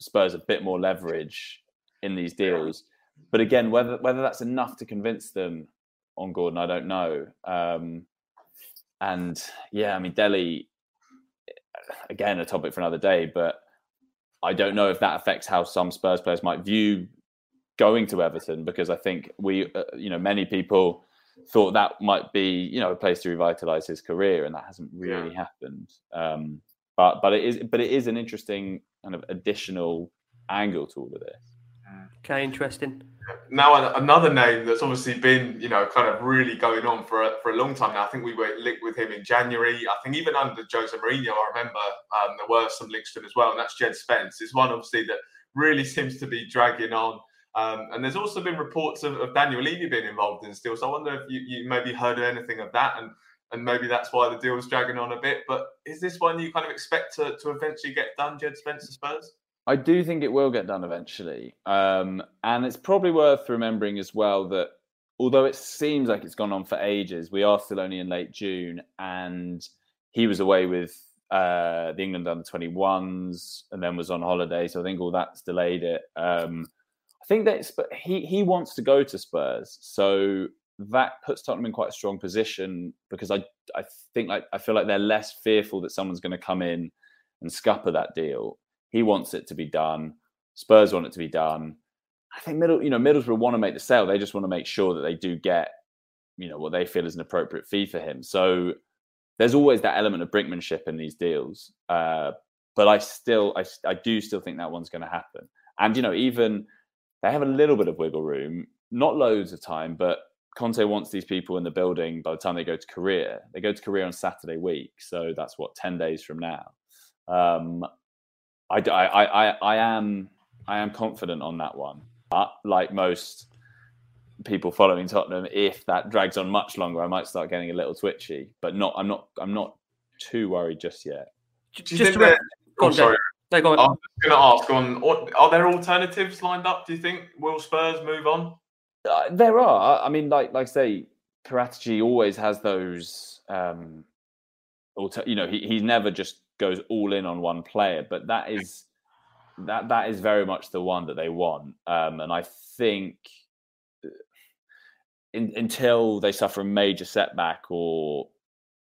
Spurs a bit more leverage in these deals. But again, whether whether that's enough to convince them on Gordon, I don't know. Um, and yeah, I mean, Dele, again, a topic for another day, but I don't know if that affects how some Spurs players might view going to Everton because I think we, uh, you know, many people thought that might be, you know, a place to revitalize his career, and that hasn't really yeah. happened. Um, but but it is but it is an interesting kind of additional angle to all of this.
Okay, interesting.
Now another name that's obviously been you know kind of really going on for a, for a long time now. I think we were linked with him in January. I think even under Jose Mourinho, I remember um, there were some links to him as well, and that's Jed Spence. Is one obviously that really seems to be dragging on. Um, and there's also been reports of, of, Daniel Levy being involved in still. So I wonder if you, you maybe heard anything of that and and maybe that's why the deal is dragging on a bit. But is this one you kind of expect to, to eventually get done, Jed Spencer Spurs?
I do think it will get done eventually. Um, and it's probably worth remembering as well that although it seems like it's gone on for ages, we are still only in late June and he was away with uh, the England under 21s and then was on holiday. So I think all that's delayed it. Um, I think that he, he wants to go to Spurs. So that puts Tottenham in quite a strong position because I I think like I feel like they're less fearful that someone's going to come in and scupper that deal. He wants it to be done. Spurs want it to be done. I think middle, you know, Middlesbrough want to make the sale. They just want to make sure that they do get, you know, what they feel is an appropriate fee for him. So there's always that element of brinkmanship in these deals. Uh, but I still, I, I do still think that one's going to happen. And you know, even they have a little bit of wiggle room, not loads of time, but Conte wants these people in the building by the time they go to Korea. They go to Korea on Saturday week, so that's what ten days from now. Um, I, I, I, I am I am confident on that one. But like most people following Tottenham, if that drags on much longer, I might start getting a little twitchy. But not I'm not I'm not too worried just yet.
Just to re- sorry. No, go on. I was going to ask on are there alternatives lined up? Do you think will Spurs move on?
Uh, there are. I mean, like like I say, Paratici always has those. Um, alter, you know, he he never just goes all in on one player, but that is that that is very much the one that they want. Um, and I think uh, in, until they suffer a major setback, or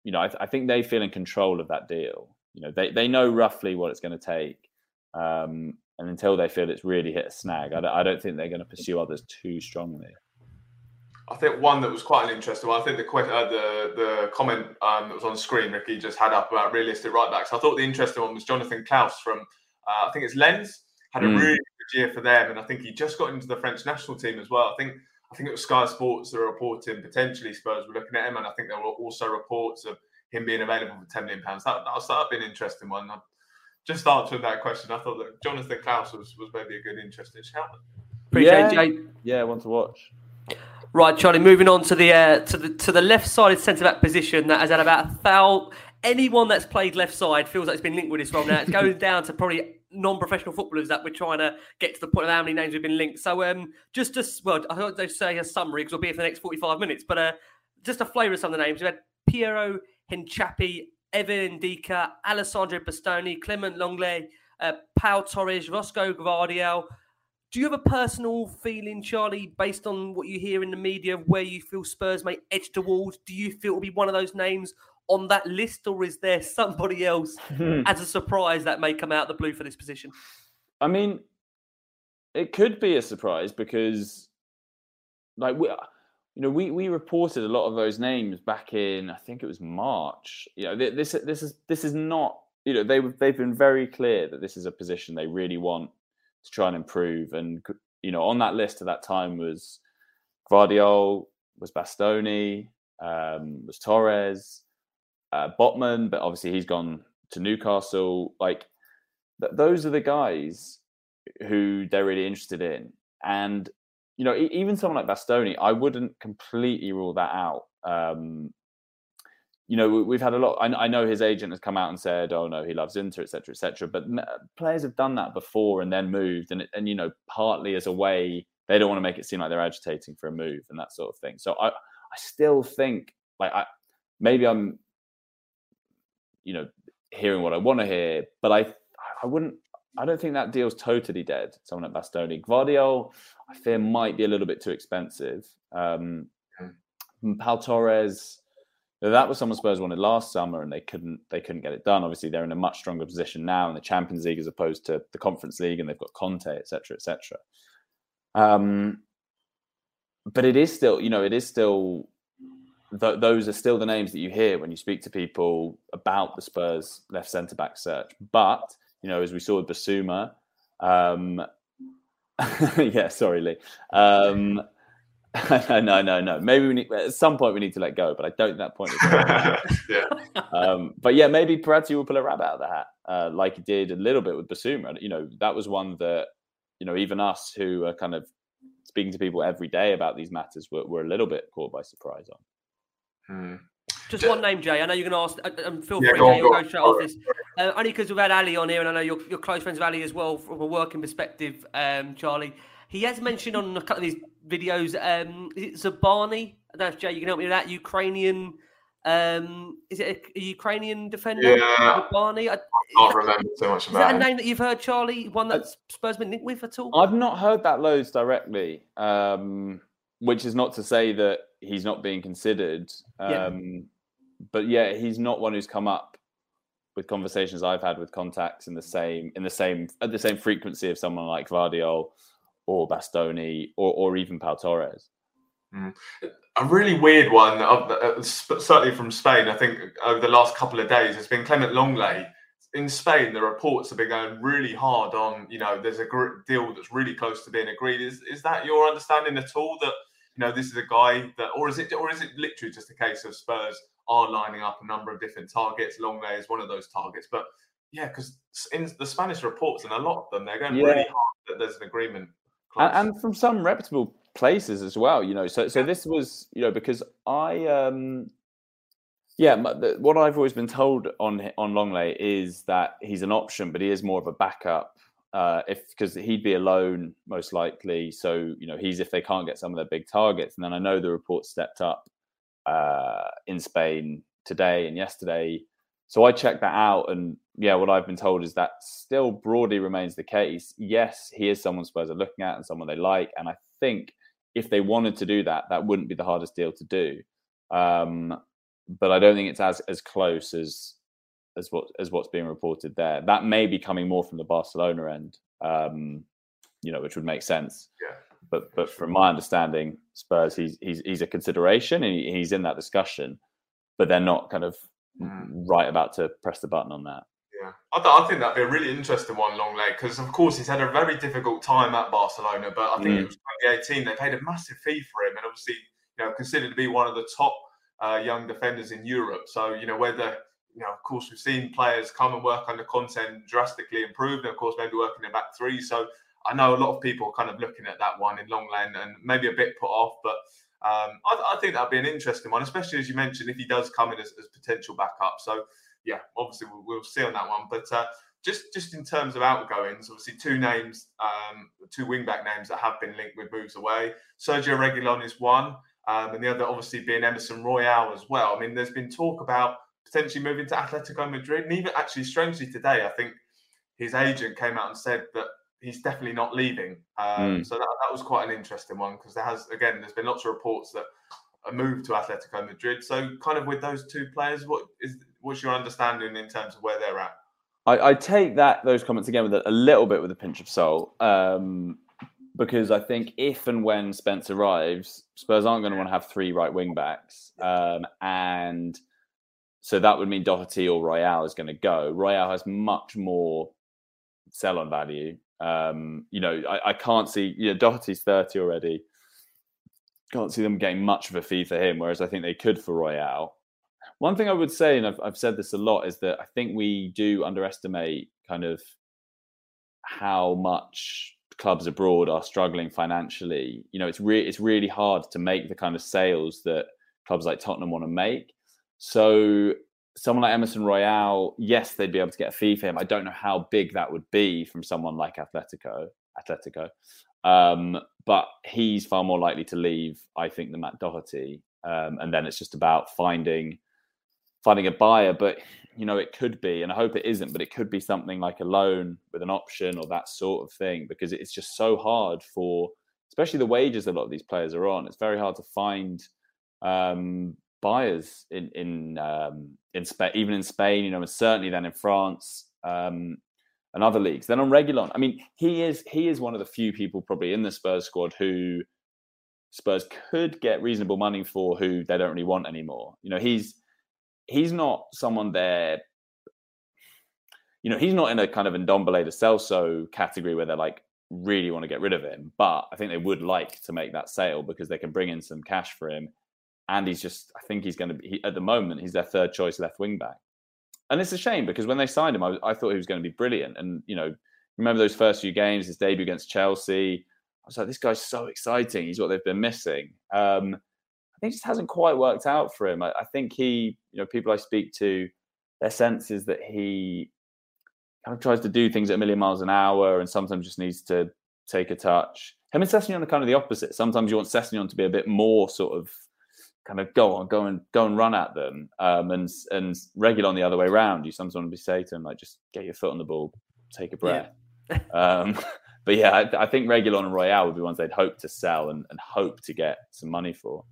you know, I, I, think they feel in control of that deal. You know, they they know roughly what it's going to take. Um, and until they feel it's really hit a snag, I don't, I don't think they're going to pursue others too strongly.
I think one that was quite an interesting one. I think the uh, the the comment um, that was on screen, Ricky just had up about realistic right backs. I thought the interesting one was Jonathan Clauss from uh, I think it's Lens had a mm. really good year for them, and I think he just got into the French national team as well. I think I think it was Sky Sports that were reporting potentially Spurs were looking at him, and I think there were also reports of him being available for ten million pounds. That that would be an interesting one. I, just answering that question, I thought that Jonathan Clauss was, was maybe a good interesting shout.
Appreciate yeah. Jay.
Yeah, one to watch.
Right, Charlie. Moving on to the uh, to the to the left-sided centre back position that has had about a foul. Anyone that's played left side feels like it's been linked with this role now. It's going down to probably non-professional footballers that we're trying to get to the point of how many names we've been linked. So, um, just as well, I thought they'd say a summary because we'll be here for the next forty-five minutes. But uh, just a flavour of some of the names. We had Piero Hincapié, Evan Ndicka, Alessandro Bastoni, Clement Lenglet, uh, Pau Torres, Josko Gvardiol. Do you have a personal feeling, Charlie, based on what you hear in the media, where you feel Spurs may edge towards? Do you feel it will be one of those names on that list, or is there somebody else hmm. as a surprise that may come out of the blue for this position?
I mean, it could be a surprise because, like, we, you know, we we reported a lot of those names back in I think it was March. You know, this this is this is not you know they they've been very clear that this is a position they really want to try and improve. And you know, on that list at that time was Gvardiol, was Bastoni, um, was Torres, uh, Botman, but obviously he's gone to Newcastle. Like th- those are the guys who they're really interested in, and you know, even someone like Bastoni, I wouldn't completely rule that out. Um, you know, we- we've had a lot. I, I know his agent has come out and said, "Oh no, he loves Inter, etc., etc." But players have done that before and then moved, and and you know, partly as a way they don't want to make it seem like they're agitating for a move and that sort of thing. So I, I still think like I maybe I'm, you know, hearing what I want to hear, but I I wouldn't. I don't think that deal's totally dead. Someone at Bastoni, Gvardiol, I fear might be a little bit too expensive. Um, Pau Torres, that was someone Spurs wanted last summer, and they couldn't. They couldn't get it done. Obviously, they're in a much stronger position now in the Champions League as opposed to the Conference League, and they've got Conte, etc., etc. Um, but it is still, you know, it is still. Th- those are still the names that you hear when you speak to people about the Spurs left centre back search. But you know, as we saw with Bissouma, um, yeah, sorry, Lee. Um, no, no, no. Maybe we need at some point we need to let go, but I don't. think That point. Is
yeah.
um, but yeah, maybe Paratici will pull a rabbit out of the hat, uh, like he did a little bit with Bissouma. You know, that was one that you know even us who are kind of speaking to people every day about these matters were, were a little bit caught by surprise on.
Hmm.
Just one name, Jay. I know you're going to ask. uh, Um, feel
Yeah,
free,
go on,
Jay. You'll
go
go
on.
straight off this. Uh, only because we've had Ali on here, and I know you're, you're close friends with Ali as well from a working perspective, um, Charlie. He has mentioned on a couple of these videos, um, is it Zabani? I don't know if Jay, you can help me with that. Ukrainian, um, is it a, a Ukrainian defender?
Yeah.
Zabani? I,
Can't remember too much
is that
about
a name that you've heard, Charlie? One that Spurs been linked with at all?
I've not heard that loads directly, um, which is not to say that he's not being considered.
Yeah.
Um, But yeah, he's not one who's come up with conversations I've had with contacts in the same in the same at the same frequency of someone like Gvardiol or Bastoni or or even Pau Torres.
A really weird one, uh, uh, certainly from Spain, I think over the last couple of days, has been Clement Lenglet. In Spain, the reports have been going really hard on, you know, there's a deal that's really close to being agreed. Is, is that your understanding at all that, you know, this is a guy that, or is it, or is it literally just a case of Spurs are lining up a number of different targets? Lenglet is one of those targets. But yeah, because in the Spanish reports, and a lot of them, they're going
Yeah.
really hard that there's an agreement.
And, and from some reputable places as well. You know, so so this was you know because I um yeah the, what I've always been told on on Lenglet is that he's an option, but he is more of a backup. Uh, if because he'd be alone most likely, so you know he's if they can't get some of their big targets, and then I know the reports stepped up uh, in Spain today and yesterday. So I checked that out, and yeah, what I've been told is that still broadly remains the case. Yes, he is someone Spurs are looking at and someone they like, and I think if they wanted to do that, that wouldn't be the hardest deal to do. Um, but I don't think it's as as close as as what as what's being reported there. That may be coming more from the Barcelona end, um, you know, which would make sense.
Yeah.
But but from my understanding, Spurs he's he's he's a consideration and he's in that discussion, but they're not kind of right about to press the button on that.
Yeah, I, th- I think that'd be a really interesting one, Lenglet, because of course he's had a very difficult time at Barcelona, but I think
Mm.
it was 2018 they paid a massive fee for him, and obviously, you know, considered to be one of the top uh, young defenders in Europe. So, you know, whether you know, of course, we've seen players come and work under content drastically improved, and of course, maybe working in back three. So, I know a lot of people are kind of looking at that one in Lenglet and, and maybe a bit put off, but um, I, I think that'd be an interesting one, especially as you mentioned, if he does come in as, as potential backup. So, yeah, obviously we'll, we'll see on that one. But uh, just just in terms of outgoings, obviously two names, um, two wingback names that have been linked with moves away. Sergio Reguilon is one, um, and the other obviously being Emerson Royal as well. I mean, there's been talk about potentially moving to Atletico Madrid, and even actually strangely today, I think his agent came out and said that he's definitely not leaving. Um,
Mm.
So that, that was quite an interesting one because there has again, there's been lots of reports that a move to Atletico Madrid. So, kind of with those two players, what is what's your understanding in terms of where they're at?
I, I take that those comments again with a, a little bit with a pinch of salt, um, because I think if and when Spence arrives, Spurs aren't going to want to have three right wing backs, um, and so that would mean Doherty or Royal is going to go. Royal has much more sell on value. Um, you know, I, I can't see. You know, Doherty's thirty already. Can't see them getting much of a fee for him, whereas I think they could for Royal. One thing I would say, and I've, I've said this a lot, is that I think we do underestimate kind of how much clubs abroad are struggling financially. You know, it's really it's really hard to make the kind of sales that clubs like Tottenham want to make. So someone like Emerson Royal, yes, they'd be able to get a fee for him. I don't know how big that would be from someone like Atletico. Atletico. Um, but he's far more likely to leave, I think, than Matt Doherty. Um, and then it's just about finding finding a buyer. But you know, it could be, and I hope it isn't, but it could be something like a loan with an option or that sort of thing, because it's just so hard for, especially the wages a lot of these players are on. It's very hard to find um, buyers in in um, in Spain, even in Spain, you know, and certainly then in France. Um, and other leagues. Then on Reguilon, I mean, he is he is one of the few people probably in the Spurs squad who Spurs could get reasonable money for who they don't really want anymore. You know, he's he's not someone there. You know, he's not in a kind of Ndombele to Celso category where they're like really want to get rid of him, but I think they would like to make that sale because they can bring in some cash for him. And he's just, I think he's going to be, he, at the moment, he's their third choice left wing back and it's a shame because when they signed him, I, I, thought he was going to be brilliant. And you know, remember those first few games, his debut against Chelsea. I was like, this guy's so exciting. He's what they've been missing. Um, I think it just hasn't quite worked out for him. I, I, think he, you know, people I speak to, their sense is that he kind of tries to do things at a million miles an hour, and sometimes just needs to take a touch. Him and Sessegnon are kind of the opposite. Sometimes you want Sessegnon to be a bit more sort of kind of go on, go and go and run at them, um, and and on the other way around. You sometimes want to be say to them like, just get your foot on the ball, take a breath. Yeah. um, but yeah, I, I, think Reguilon and Royal would be ones they'd hope to sell and, and hope to get some money for.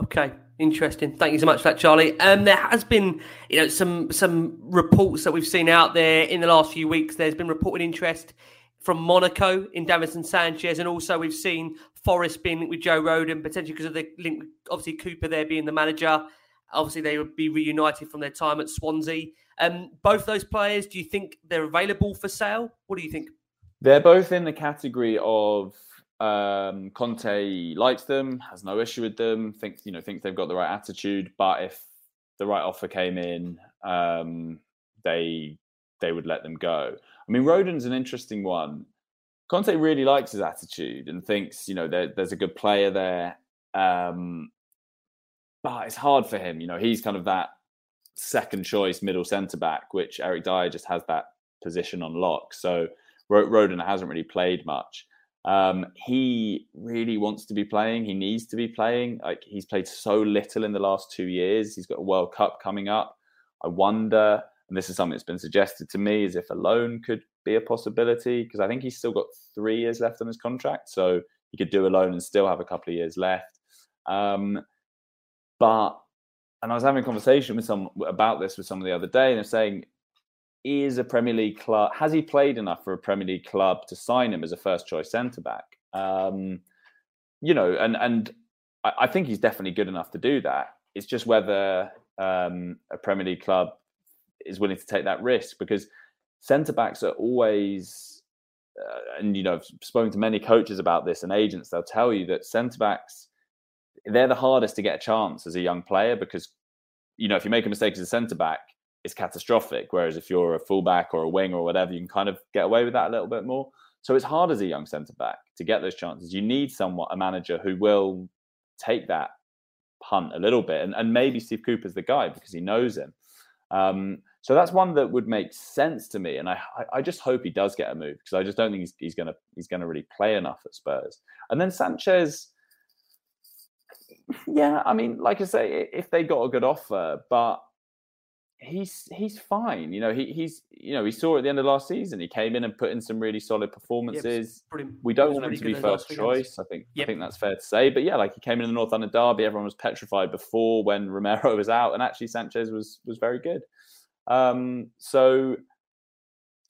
Okay, interesting. Thank you so much for that, Charlie. Um, there has been, you know, some some reports that we've seen out there in the last few weeks. There's been reported interest from Monaco in Davinson Sanchez, and also we've seen Forest being linked with Joe Rodon, potentially because of the link, obviously Cooper there being the manager. Obviously, they would be reunited from their time at Swansea. Um, both those players, do you think they're available for sale? What do you think?
They're both in the category of um, Conte likes them, has no issue with them, thinks you know thinks they've got the right attitude. But if the right offer came in, um, they they would let them go. I mean, Rodon's an interesting one Conte really likes his attitude and thinks, you know, there, there's a good player there. Um, but it's hard for him. You know, he's kind of that second choice middle centre back, which Eric Dier just has that position on lock. So Rodon hasn't really played much. Um, he really wants to be playing. He needs to be playing. Like he's played so little in the last two years. He's got a World Cup coming up. I wonder, and this is something that's been suggested to me, is if a loan could be a possibility because I think he's still got three years left on his contract, so he could do a loan and still have a couple of years left. Um, but and I was having a conversation with some about this with someone the other day, and they're saying, is a Premier League club has he played enough for a Premier League club to sign him as a first choice centre back? Um, you know, and and I, I, think he's definitely good enough to do that. It's just whether um, a Premier League club is willing to take that risk because centre backs are always, uh, and you know, I've spoken to many coaches about this and agents. They'll tell you that centre backs they're the hardest to get a chance as a young player because you know if you make a mistake as a centre back, it's catastrophic. Whereas if you're a fullback or a wing or whatever, you can kind of get away with that a little bit more. So it's hard as a young centre back to get those chances. You need somewhat a manager who will take that punt a little bit, and, and maybe Steve Cooper's the guy because he knows him. Um, so that's one that would make sense to me, and I I just hope he does get a move because I just don't think he's, he's gonna he's gonna really play enough at Spurs. And then Sanchez, yeah, I mean, like I say, if they got a good offer, but he's he's fine. You know, he he's you know, he saw at the end of last season, he came in and put in some really solid performances. Yeah, pretty, we don't want him to be first choice. I think yep. I think that's fair to say. But yeah, like he came in the North London derby, everyone was petrified before when Romero was out, and actually Sanchez was was very good. Um, so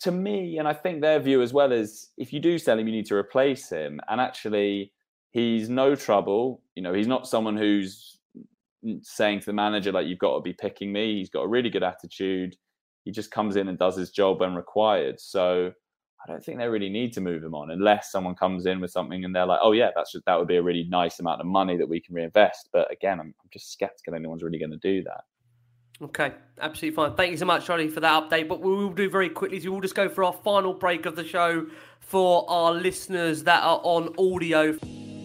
to me, and I think their view as well is if you do sell him, you need to replace him. And actually, he's no trouble. You know, he's not someone who's saying to the manager, like, you've got to be picking me. He's got a really good attitude. He just comes in and does his job when required. So I don't think they really need to move him on unless someone comes in with something and they're like, oh, yeah, that's just, that would be a really nice amount of money that we can reinvest. But again, I'm, I'm just skeptical anyone's really going to do that.
Okay, absolutely fine. Thank you so much, Charlie, for that update. But we will do very quickly is we will just go for our final break of the show for our listeners that are on audio.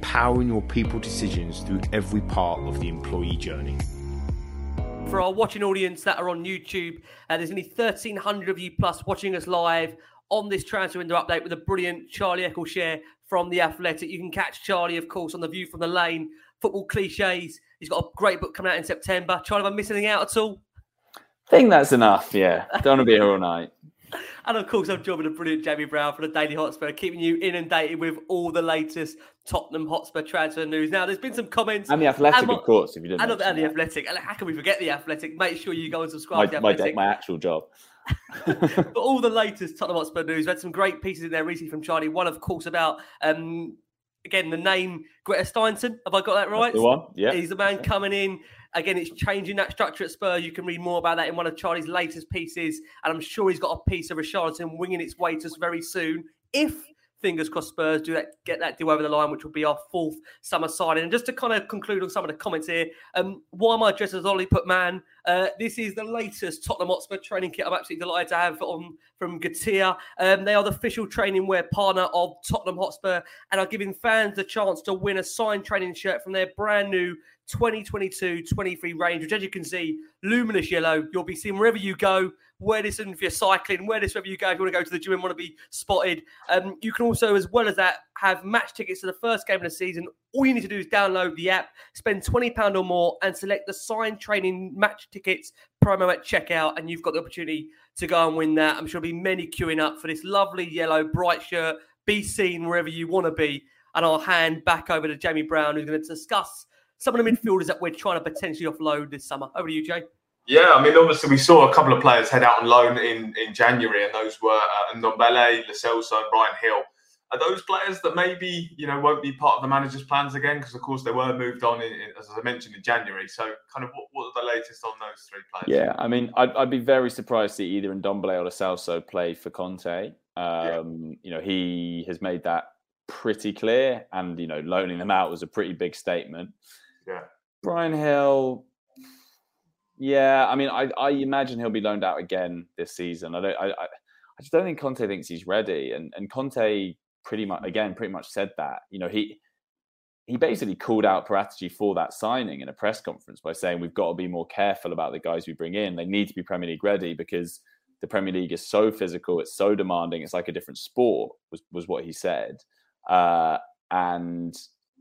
powering your people decisions through every part of the employee journey.
For our watching audience that are on YouTube, uh, there's only 1,300 of you plus watching us live on this transfer window update with a brilliant Charlie Eccleshare from The Athletic. You can catch Charlie, of course, on The View from the Lane, Football Cliches, He's got a great book coming out in September. Charlie, am I missing anything out at all?
I think that's enough. Yeah, don't want to be here all night.
And of course, I'm joining the brilliant Jamie Brown for the Daily Hotspur, keeping you inundated with all the latest Tottenham Hotspur transfer news. Now, there's been some comments.
And the Athletic, and my, of course, if you didn't.
And, and the Athletic. And how can we forget the Athletic? Make sure you go and subscribe
my,
to the Athletic.
My, my actual job.
but all the latest Tottenham Hotspur news. We had some great pieces in there recently from Charlie. One, of course, about um, again, the name Gretar Steinsson. Have I got that right?
That's the one. Yeah.
He's the man coming in. Again, it's changing that structure at Spurs. You can read more about that in one of Charlie's latest pieces. And I'm sure he's got a piece of Richarlison winging its way to us very soon. If fingers crossed Spurs do that, get that deal over the line, which will be our fourth summer signing. And just to kind of conclude on some of the comments here, um, why am I dressed as Ollie Put Man? Uh, this is the latest Tottenham Hotspur training kit. I'm absolutely delighted to have on from Gatia. Um, they are the official training wear partner of Tottenham Hotspur and are giving fans the chance to win a signed training shirt from their brand new 2022-23 range, which as you can see, luminous yellow. You'll be seen wherever you go. Wear this if you're cycling, wear this wherever you go. If you want to go to the gym and want to be spotted. Um, you can also, as well as that, have match tickets to the first game of the season. All you need to do is download the app, spend £20 or more, and select the signed training match tickets promo at checkout. And you've got the opportunity to go and win that. I'm sure there'll be many queuing up for this lovely yellow bright shirt. Be seen wherever you want to be. And I'll hand back over to Jamie Brown, who's going to discuss some of the midfielders that we're trying to potentially offload this summer. Over to you, Jay.
Yeah, I mean, obviously, we saw a couple of players head out on loan in, in January, and those were uh, Ndombele, Lo and Bryan Gil. Are those players that maybe you know won't be part of the manager's plans again? Because of course they were moved on, in, in, as I mentioned, in January. So, kind of, what, what are the latest on those three players?
Yeah, I mean, I'd, I'd be very surprised to see either Ndombele or Lo Celso play for Conte. Um, yeah. You know, he has made that pretty clear, and you know, loaning them out was a pretty big statement.
Yeah.
Bryan Gil, yeah, I mean, I, I imagine he'll be loaned out again this season. I don't, I, I just don't think Conte thinks he's ready, and and Conte pretty much again pretty much said that. You know, he he basically called out Paratici for that signing in a press conference by saying we've got to be more careful about the guys we bring in. They need to be Premier League ready because the Premier League is so physical, it's so demanding, it's like a different sport. Was was what he said, uh, and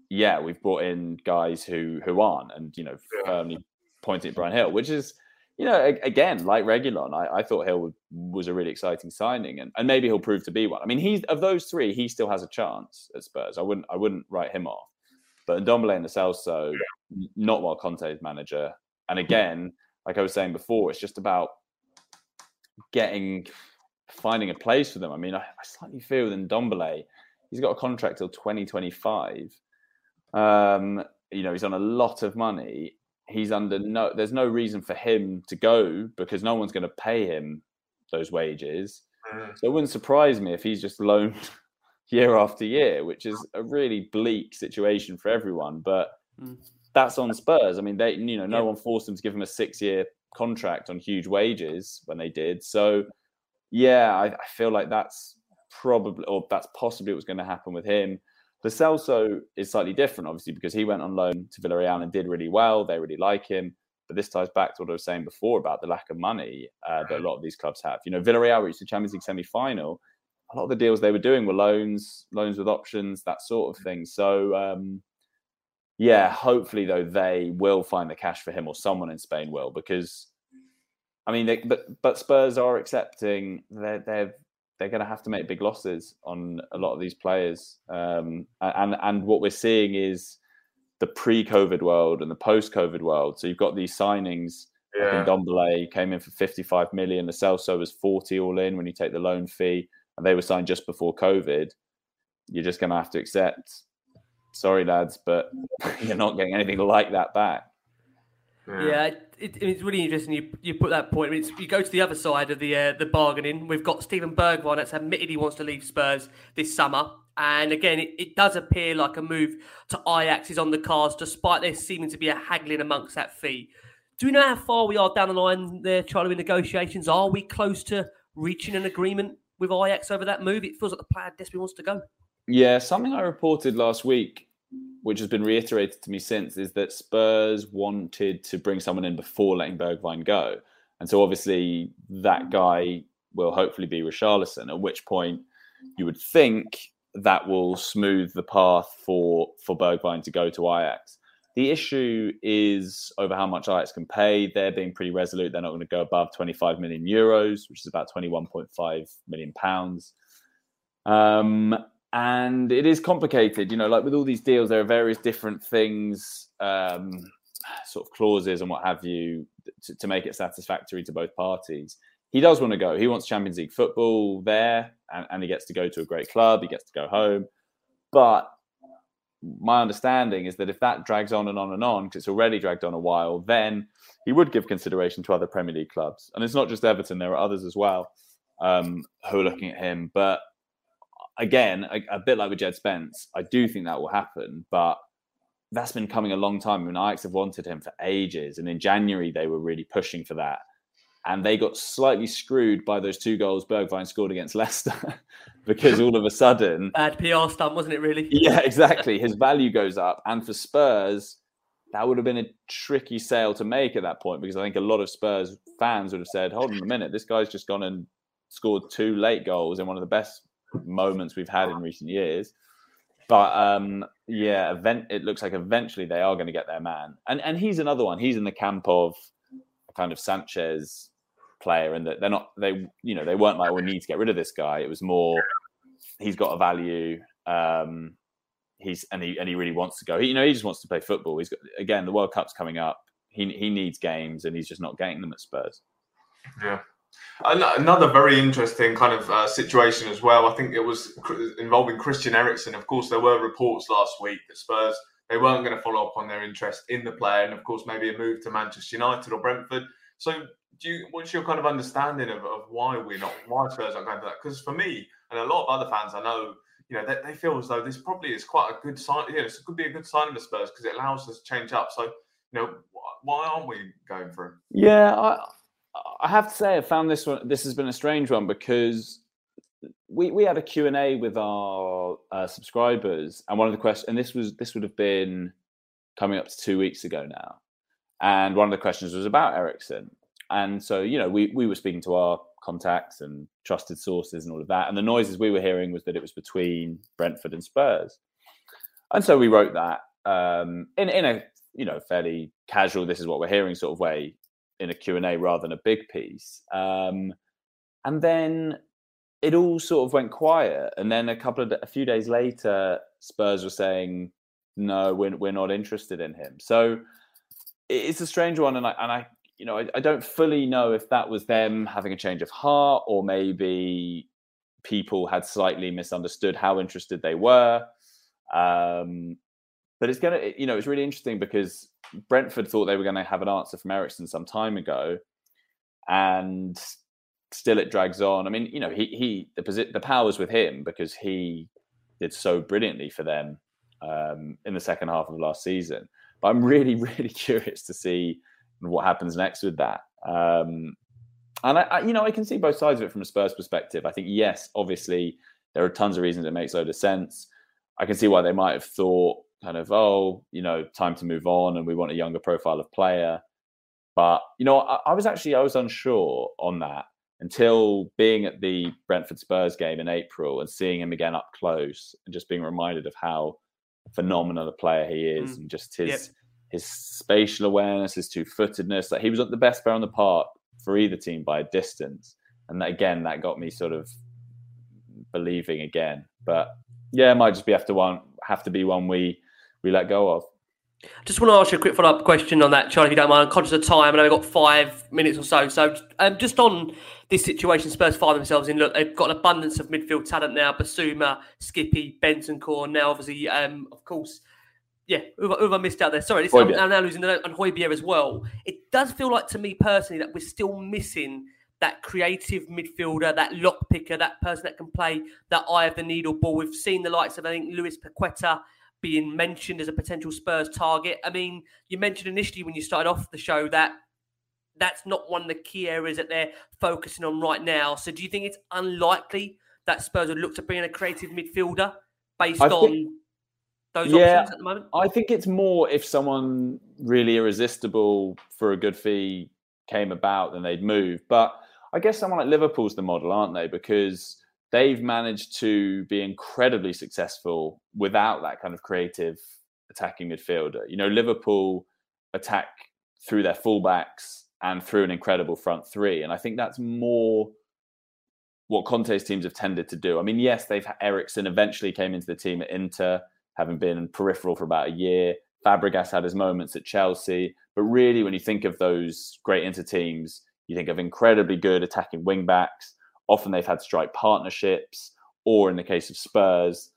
yeah, we've brought in guys who who aren't, and you know, firmly pointing at Bryan Gil, which is, you know, again, like Reguilón, I, I thought Gil was a really exciting signing, and, and maybe he'll prove to be one. I mean, he's of those three, he still has a chance at Spurs. I wouldn't I wouldn't write him off, but Ndombele and Celso, yeah. not while Conte's manager. And again, like I was saying before, it's just about getting finding a place for them. I mean, I, I slightly feel that Ndombele, he's got a contract till 2025 um, you know, he's on a lot of money. He's under no. There's no reason for him to go because no one's going to pay him those wages. Mm. So it wouldn't surprise me if he's just loaned year after year, which is a really bleak situation for everyone. But mm. that's on Spurs. I mean, they, you know, no yeah. one forced them to give him a six-year contract on huge wages when they did. So, yeah, I, I feel like that's probably, or that's possibly what's going to happen with him. Celso is slightly different, obviously, because he went on loan to Villarreal and did really well. They really like him. But this ties back to what I was saying before about the lack of money uh, that a lot of these clubs have. You know, Villarreal reached the Champions League semi-final. A lot of the deals they were doing were loans, loans with options, that sort of thing. So, um, yeah, hopefully though they will find the cash for him, or someone in Spain will, because I mean, they, but but Spurs are accepting they're they're they're going to have to make big losses on a lot of these players. Um, and and what we're seeing is the pre-COVID world and the post-COVID world. So you've got these signings Yeah.
Yeah.
Dombele came in for 55 million. The Celso was 40 all in when you take the loan fee, and they were signed just before COVID. You're just going to have to accept. Sorry, lads, but you're not getting anything like that back.
Yeah, it, it's really interesting. You you put that point. I mean, it's, you go to the other side of the uh, the bargaining. We've got Steven Bergwijn that's admitted he wants to leave Spurs this summer, and again, it, it does appear like a move to Ajax is on the cards, despite there seeming to be a haggling amongst that fee. Do we know how far we are down the line there, Charlie, with negotiations? Are we close to reaching an agreement with Ajax over that move? It feels like the player desperately wants to go.
Yeah, something I reported last week, which has been reiterated to me since, is that Spurs wanted to bring someone in before letting Bergwijn go. And so obviously that guy will hopefully be Richarlison, at which point you would think that will smooth the path for, for Bergwijn to go to Ajax. The issue is over how much Ajax can pay. They're being pretty resolute. They're not going to go above 25 million euros, which is about 21.5 million pounds. Um, and it is complicated, you know, like with all these deals, there are various different things, um, sort of clauses and what have you, to, to make it satisfactory to both parties. He does want to go. He wants Champions League football there, and, and he gets to go to a great club. He gets to go home. But my understanding is that if that drags on and on and on, because it's already dragged on a while, then he would give consideration to other Premier League clubs. And it's not just Everton, there are others as well um, who are looking at him. But again, a, a, bit like with Jed Spence, I do think that will happen. But that's been coming a long time. I mean, Ajax have wanted him for ages. And in January, they were really pushing for that. And they got slightly screwed by those two goals Bergwijn scored against Leicester because all of a sudden.
Bad PR stunt, wasn't it, really?
Yeah, exactly. His value goes up. And for Spurs, that would have been a tricky sale to make at that point because I think a lot of Spurs fans would have said, hold on a minute, this guy's just gone and scored two late goals in one of the best moments we've had in recent years. But um, yeah, event, it looks like eventually they are going to get their man. And, and he's another one. He's in the camp of kind of Sanchez player and that they're not they you know they weren't like we need to get rid of this guy. It was more he's got a value um he's and he and he really wants to go. He, you know he just wants to play football. He's got again the world cup's coming up. He he needs games and he's just not getting them at spurs.
Yeah Another very interesting kind of uh, situation as well. I think it was involving Christian Eriksen. Of course, there were reports last week that Spurs they weren't going to follow up on their interest in the player, and of course, maybe a move to Manchester United or Brentford. So, do you, what's your kind of understanding of, of why we're not why Spurs aren't going for that? Because for me and a lot of other fans, I know you know they, they feel as though this probably is quite a good sign. You know, this could be a good sign the Spurs because it allows us to change up. So, you know, why aren't we going for him?
Yeah, I, I have to say, I found this one. This has been a strange one because we we had a Q and A with our uh, subscribers, and one of the questions, and this was this would have been coming up to two weeks ago now, and one of the questions was about Eriksen, and so you know we we were speaking to our contacts and trusted sources and all of that, and the noises we were hearing was that it was between Brentford and Spurs, and so we wrote that um, in in a you know fairly casual, this is what we're hearing sort of way in a Q&A rather than a big piece. Um, and then it all sort of went quiet. And then a couple of a few days later, Spurs were saying, "No, we're we're not interested in him." So it's a strange one, and I and I you know I, I don't fully know if that was them having a change of heart or maybe people had slightly misunderstood how interested they were. Um, but it's gonna you know it's really interesting because Brentford thought they were going to have an answer from Eriksen some time ago, and still it drags on. I mean, you know, he he the posi- the powers with him because he did so brilliantly for them um, in the second half of last season. But I'm really really curious to see what happens next with that. Um, and I, I, you know, I can see both sides of it from a Spurs perspective. I think yes, obviously there are tons of reasons it makes a load of sense. I can see why they might have thought kind of oh you know time to move on and we want a younger profile of player but you know I, I, was actually i was unsure on that until being at the brentford spurs game in april and seeing him again up close and just being reminded of how phenomenal a player he is mm. and just his yep. his spatial awareness his two-footedness like he was the best player on the park for either team by a distance and that, again that got me sort of believing again but yeah it might just be after one have to be one we we let go of.
Just want to ask you a quick follow up question on that, Charlie, if you don't mind. I'm conscious of time, and I've got five minutes or so. So, um, just on this situation, Spurs find themselves in. Look, they've got an abundance of midfield talent now: Bissouma, Skippy, Bentancur. Now, obviously, um, of course, yeah, who, who have I missed out there? Sorry, this, I'm, I'm now losing the note. and Højbjerg as well. It does feel like to me personally that we're still missing that creative midfielder, that lock picker, that person that can play that eye of the needle ball. We've seen the likes of I think Luis Paqueta being mentioned as a potential Spurs target. I mean, you mentioned initially when you started off the show that that's not one of the key areas that they're focusing on right now. So do you think it's unlikely that Spurs would look to bring in a creative midfielder based I on think, those yeah, options at the moment?
I think it's more if someone really irresistible for a good fee came about, then they'd move. But I guess someone like Liverpool's the model, aren't they? Because they've managed to be incredibly successful without that kind of creative attacking midfielder. You know, Liverpool attack through their fullbacks and through an incredible front three. And I think that's more what Conte's teams have tended to do. I mean, yes, they've Eriksen eventually came into the team at Inter, having been peripheral for about a year. Fabregas had his moments at Chelsea, but really, when you think of those great Inter teams, you think of incredibly good attacking wing backs Often they've had strike partnerships, or in the case of Spurs,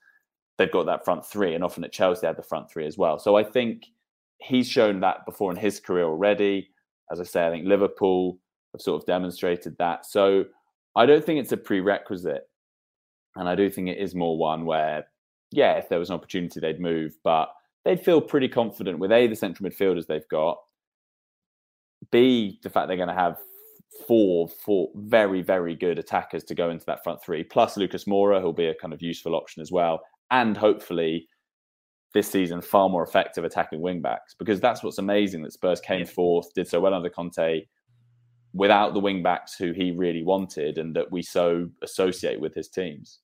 they've got that front three, and often at Chelsea they had the front three as well. So I think he's shown that before in his career already. As I say, I think Liverpool have sort of demonstrated that. So I don't think it's a prerequisite. And I do think it is more one where, yeah, if there was an opportunity, they'd move, but they'd feel pretty confident with A, the central midfielders they've got, B, the fact they're going to have four four very very good attackers to go into that front three. Plus lucas moura who'll be a kind of useful option as well. And hopefully this season far more effective attacking wing backs because that's what's amazing that spurs came yeah. fourth did so well under conte without the wing backs who he really wanted and that we so associate with his teams.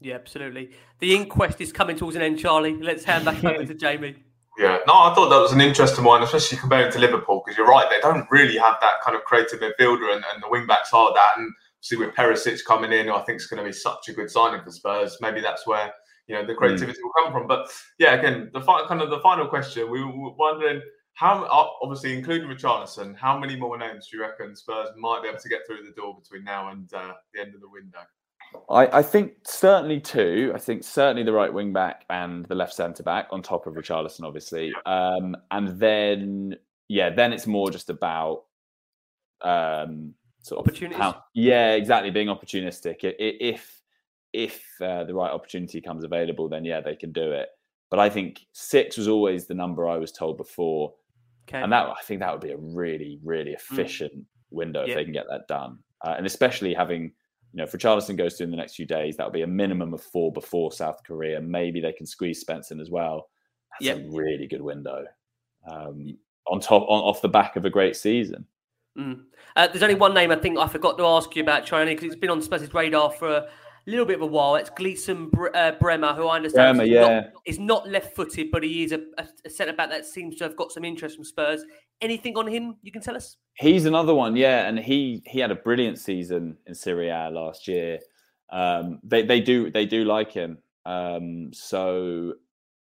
Yeah absolutely. The inquest is coming towards an end charlie. Let's hand back over to jamie
yeah, no, I thought that was an interesting one, especially comparing to Liverpool, because you're right, they don't really have that kind of creative midfielder, and, and the wing backs are that. And see, with Perisic coming in, I think it's going to be such a good signing for Spurs. Maybe that's where you know the creativity mm. will come from. But yeah, again, the fi- kind of the final question, we were wondering how, obviously including Richarlison, how many more names do you reckon Spurs might be able to get through the door between now and uh, the end of the window?
I, I, think certainly two. I think certainly the right wing back and the left centre back on top of Richarlison, obviously. Um, and then, yeah, then it's more just about um, sort of
opportunities. How,
yeah, exactly. Being opportunistic. If if uh, the right opportunity comes available, then yeah, they can do it. But I think six was always the number I was told before, okay. and that I think that would be a really really mm. efficient mm. window if they can get that done, uh, and especially having you know, if Richarlison goes to in the next few days, that'll be a minimum of four before South Korea. Maybe they can squeeze Spence in as well. That's yep. a really good window. Um, on top, on, off the back of a great season.
Mm. Uh, there's only one name I think I forgot to ask you about, Charlie, because it's been on Spurs' radar for a little bit of a while. It's Gleison uh, Bremer, who I understand
Bremer, is, yeah.
not, is not left-footed, but he is a, a centre back that seems to have got some interest from Spurs. Anything on him you can tell us?
He's another one, yeah, and he he had a brilliant season in Serie A last year. Um, they they do they do like him, um, so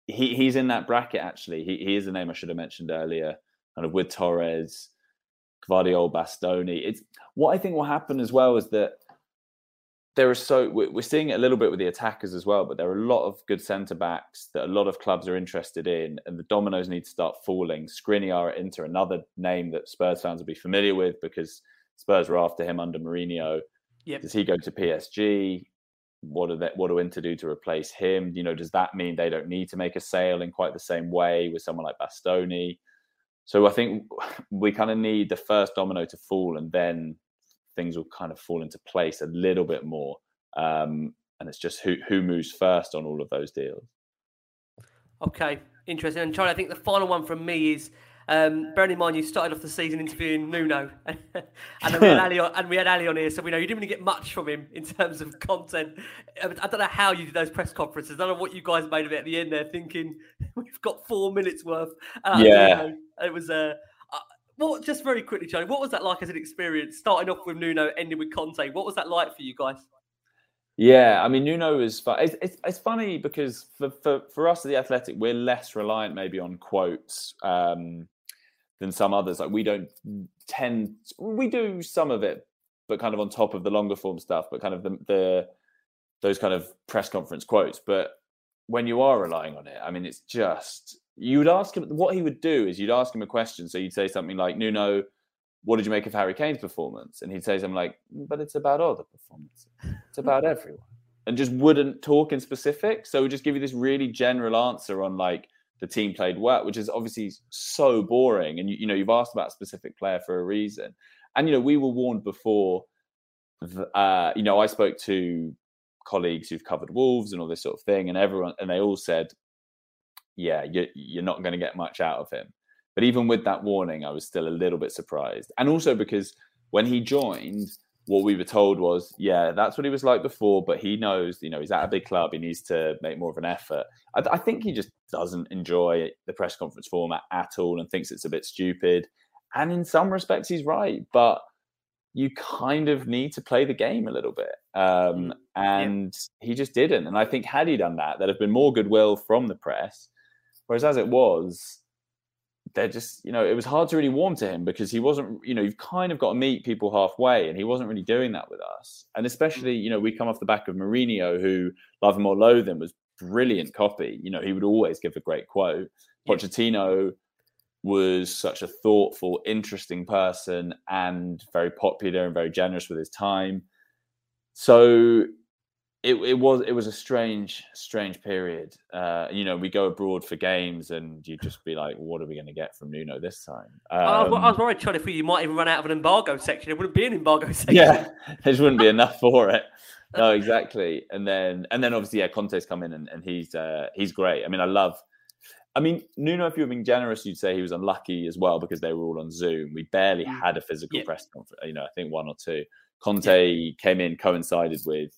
he he's in that bracket actually. He he is a name I should have mentioned earlier, kind of with Torres, Gvardiol, Bastoni. It's what I think will happen as well is that there are so we're seeing it a little bit with the attackers as well, but there are a lot of good centre backs that a lot of clubs are interested in, and the dominoes need to start falling. Skriniar at Inter, another name that Spurs fans will be familiar with because Spurs were after him under Mourinho. Yep. Does he go to PSG? What do they, what do Inter do to replace him? You know, does that mean they don't need to make a sale in quite the same way with someone like Bastoni? So I think we kind of need the first domino to fall, and then things will kind of fall into place a little bit more. Um, and it's just who who moves first on all of those deals.
Okay, interesting. And Charlie, I think the final one from me is um, bearing in mind you started off the season interviewing Nuno, and, we had Ali on, and we had Ali on here, so we know you didn't really get much from him in terms of content. I don't know how you did those press conferences. I don't know what you guys made of it at the end there, thinking we've got four minutes worth.
Uh, yeah,
it was. Uh, what just very quickly, Charlie, what was that like as an experience? Starting off with Nuno, ending with Conte. What was that like for you guys?
Yeah, I mean Nuno is fun. It's, it's, it's funny because for, for for us at the Athletic, we're less reliant maybe on quotes um, than some others. Like we don't tend we do some of it, but kind of on top of the longer form stuff. But kind of the, the those kind of press conference quotes. But when you are relying on it, I mean, it's just you would ask him what he would do is you'd ask him a question. So you'd say something like, Nuno, what did you make of Harry Kane's performance? And he'd say something like, but it's about all the performances. It's about everyone. And just wouldn't talk in specific. So would just give you this really general answer on like the team played well, which is obviously so boring. And you, you know, you've asked about a specific player for a reason. And you know, we were warned before. Uh, you know, I spoke to colleagues who've covered Wolves and all this sort of thing, and everyone, and they all said, "Yeah, you're, you're not going to get much out of him." But even with that warning, I was still a little bit surprised, and also because when he joined, what we were told was, "Yeah, that's what he was like before, but he knows, you know, he's at a big club, he needs to make more of an effort." I, I think he just doesn't enjoy the press conference format at all, and thinks it's a bit stupid. And in some respects, he's right, but you kind of need to play the game a little bit. Um, and yeah. he just didn't. And I think had he done that, there'd have been more goodwill from the press. Whereas as it was, they're just, you know, it was hard to really warm to him because he wasn't, you know, you've kind of got to meet people halfway, and he wasn't really doing that with us. And mm. especially, you know, we come off the back of Mourinho, who love him or loathe him, was brilliant copy. You know, he would always give a great quote. Pochettino was such a thoughtful, interesting person and very popular and very generous with his time. So it, it was it was a strange strange period. Uh, you know, we go abroad for games, and you just be like, "What are we going to get from Nuno this time?"
Um, I, was, I was worried, Charlie, for you might even run out of an embargo section. It wouldn't be an embargo section.
Yeah, there just wouldn't be enough for it. No, exactly. And then and then obviously, yeah, Conte's come in, and, and he's uh, he's great. I mean, I love I mean, Nuno, if you were being generous, you'd say he was unlucky as well because they were all on Zoom. We barely mm. had a physical yeah. press conference, you know, I think one or two. Conte yeah. came in, coincided with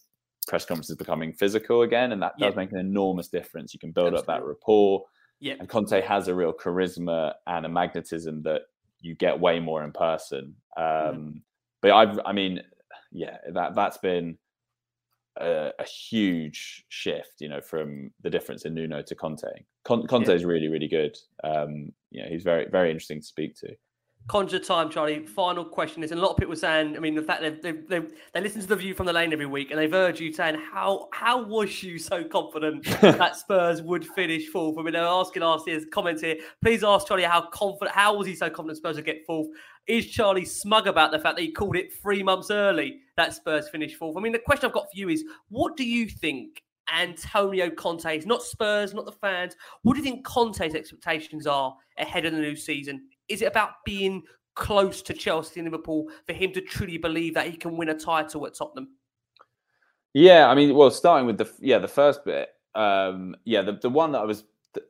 press conferences becoming physical again, and that does yeah. make an enormous difference. You can build Absolutely. up that rapport.
Yeah.
And Conte has a real charisma and a magnetism that you get way more in person. Mm. Um, mm. But I've, I mean, yeah, that that's been a, a, huge shift, you know, from the difference in Nuno to Conte. Con- Conte yeah. is really, really good. Um, you know, he's very, very interesting to speak to.
Conjure time, Charlie. Final question is, and a lot of people saying, I mean, the fact that they they they listen to the view from the lane every week, and they've heard you saying, how how was you so confident that Spurs would finish fourth? I mean, they're asking us here, comments here. Please ask Charlie how confident, how was he so confident Spurs would get fourth? Is Charlie smug about the fact that he called it three months early that Spurs finished fourth? I mean, the question I've got for you is, what do you think Antonio Conte's, not Spurs, not the fans. What do you think Conte's expectations are ahead of the new season? Is it about being close to Chelsea and Liverpool for him to truly believe that he can win a title at Tottenham?
Yeah, I mean, well, starting with the yeah the first bit, um, yeah, the the one that I was the,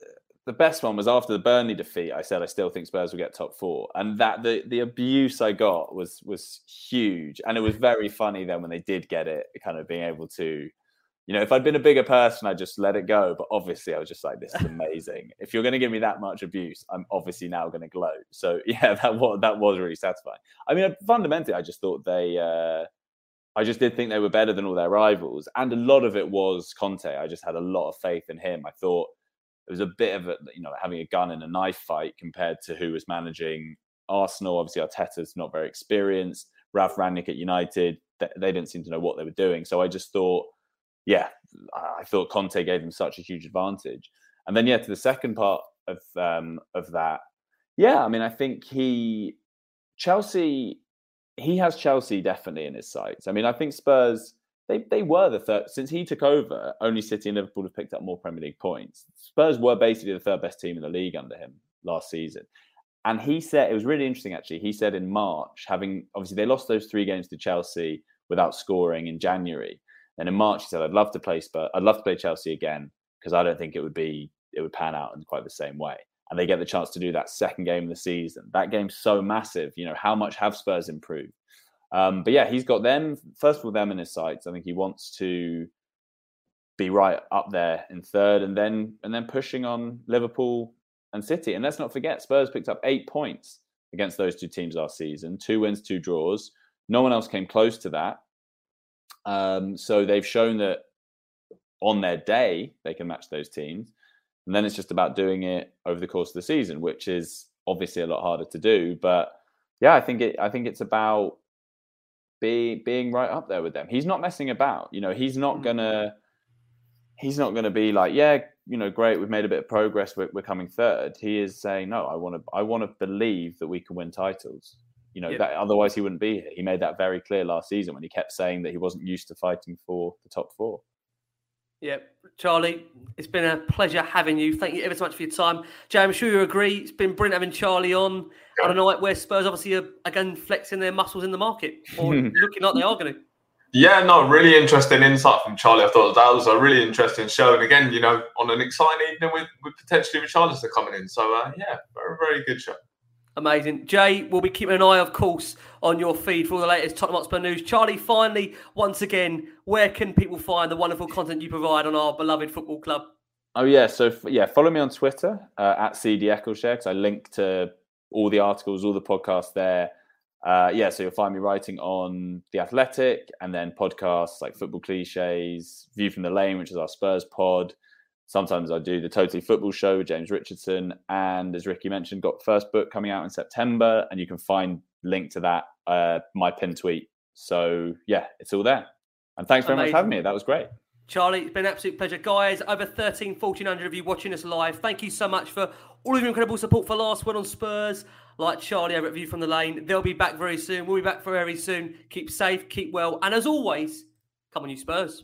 the best one was after the Burnley defeat. I said I still think Spurs will get top four, and that the the abuse I got was was huge, and it was very funny then when they did get it, kind of being able to you know, if I'd been a bigger person, I'd just let it go. But obviously, I was just like, this is amazing. if you're going to give me that much abuse, I'm obviously now going to gloat. So yeah, that was that was really satisfying. I mean, fundamentally, I just thought they, uh, I just did think they were better than all their rivals, and a lot of it was Conte. I just had a lot of faith in him. I thought it was a bit of a, you know, having a gun in a knife fight compared to who was managing Arsenal. Obviously, Arteta's not very experienced. Ralf Rangnick at United, they didn't seem to know what they were doing. So I just thought yeah, I thought Conte gave him such a huge advantage. And then yeah, to the second part of um, of that, yeah, I mean, I think he Chelsea he has Chelsea definitely in his sights. I mean, I think Spurs they they were the third since he took over. Only City and Liverpool have picked up more Premier League points. Spurs were basically the third best team in the league under him last season. And he said it was really interesting actually. He said in March, having obviously they lost those three games to Chelsea without scoring in January. And in March, he said, "I'd love to play Spurs. I'd love to play Chelsea again because I don't think it would be it would pan out in quite the same way." And they get the chance to do that second game of the season. That game's so massive. You know, how much have Spurs improved? Um, but yeah, he's got them first of all them in his sights. I think he wants to be right up there in third, and then and then pushing on Liverpool and City. And let's not forget, Spurs picked up eight points against those two teams last season, two wins, two draws. No one else came close to that. Um, so they've shown that on their day they can match those teams, and then it's just about doing it over the course of the season, which is obviously a lot harder to do. But yeah, I think it. I think it's about being being right up there with them. He's not messing about. You know, he's not mm. gonna. He's not going to be like, yeah, you know, great, we've made a bit of progress, we're, we're coming third. He is saying, no, I want to, I want to believe that we can win titles. You know, that otherwise he wouldn't be here. He made that very clear last season when he kept saying that he wasn't used to fighting for the top four.
Yeah, Charlie, it's been a pleasure having you. Thank you ever so much for your time. Jay, I'm sure you agree. It's been brilliant having Charlie on on a night where Spurs obviously are again flexing their muscles in the market or looking like they are going to.
Yeah, no, really interesting insight from Charlie. I thought that was a really interesting show, and again, you know, on an exciting evening with, potentially with potentially Richarlison coming in. So uh, yeah, very very good show.
Amazing. Jay, we'll be keeping an eye, of course, on your feed for all the latest Tottenham Hotspur news. Charlie, finally, once again, where can people find the wonderful content you provide on our beloved football club?
Oh yeah, so yeah, follow me on Twitter uh, at CD Eccleshare because I link to all the articles, all the podcasts there. Uh, yeah, so you'll find me writing on the Athletic and then podcasts like Football Cliches, View from the Lane, which is our Spurs pod, Sometimes I do the Totally Football Show with James Richardson, and as Ricky mentioned, got first book coming out in September, and you can find link to that uh, my pin tweet. So yeah, it's all there. And thanks very Amazing. much for having me. That was great.
Charlie, it's been an absolute pleasure. Guys, over 13, 1400 of you watching us live. Thank you so much for all of your incredible support for Last Word on Spurs. Like Charlie over at View from the Lane. They'll be back very soon. We'll be back very soon. Keep safe, keep well. And as always, come on, you Spurs.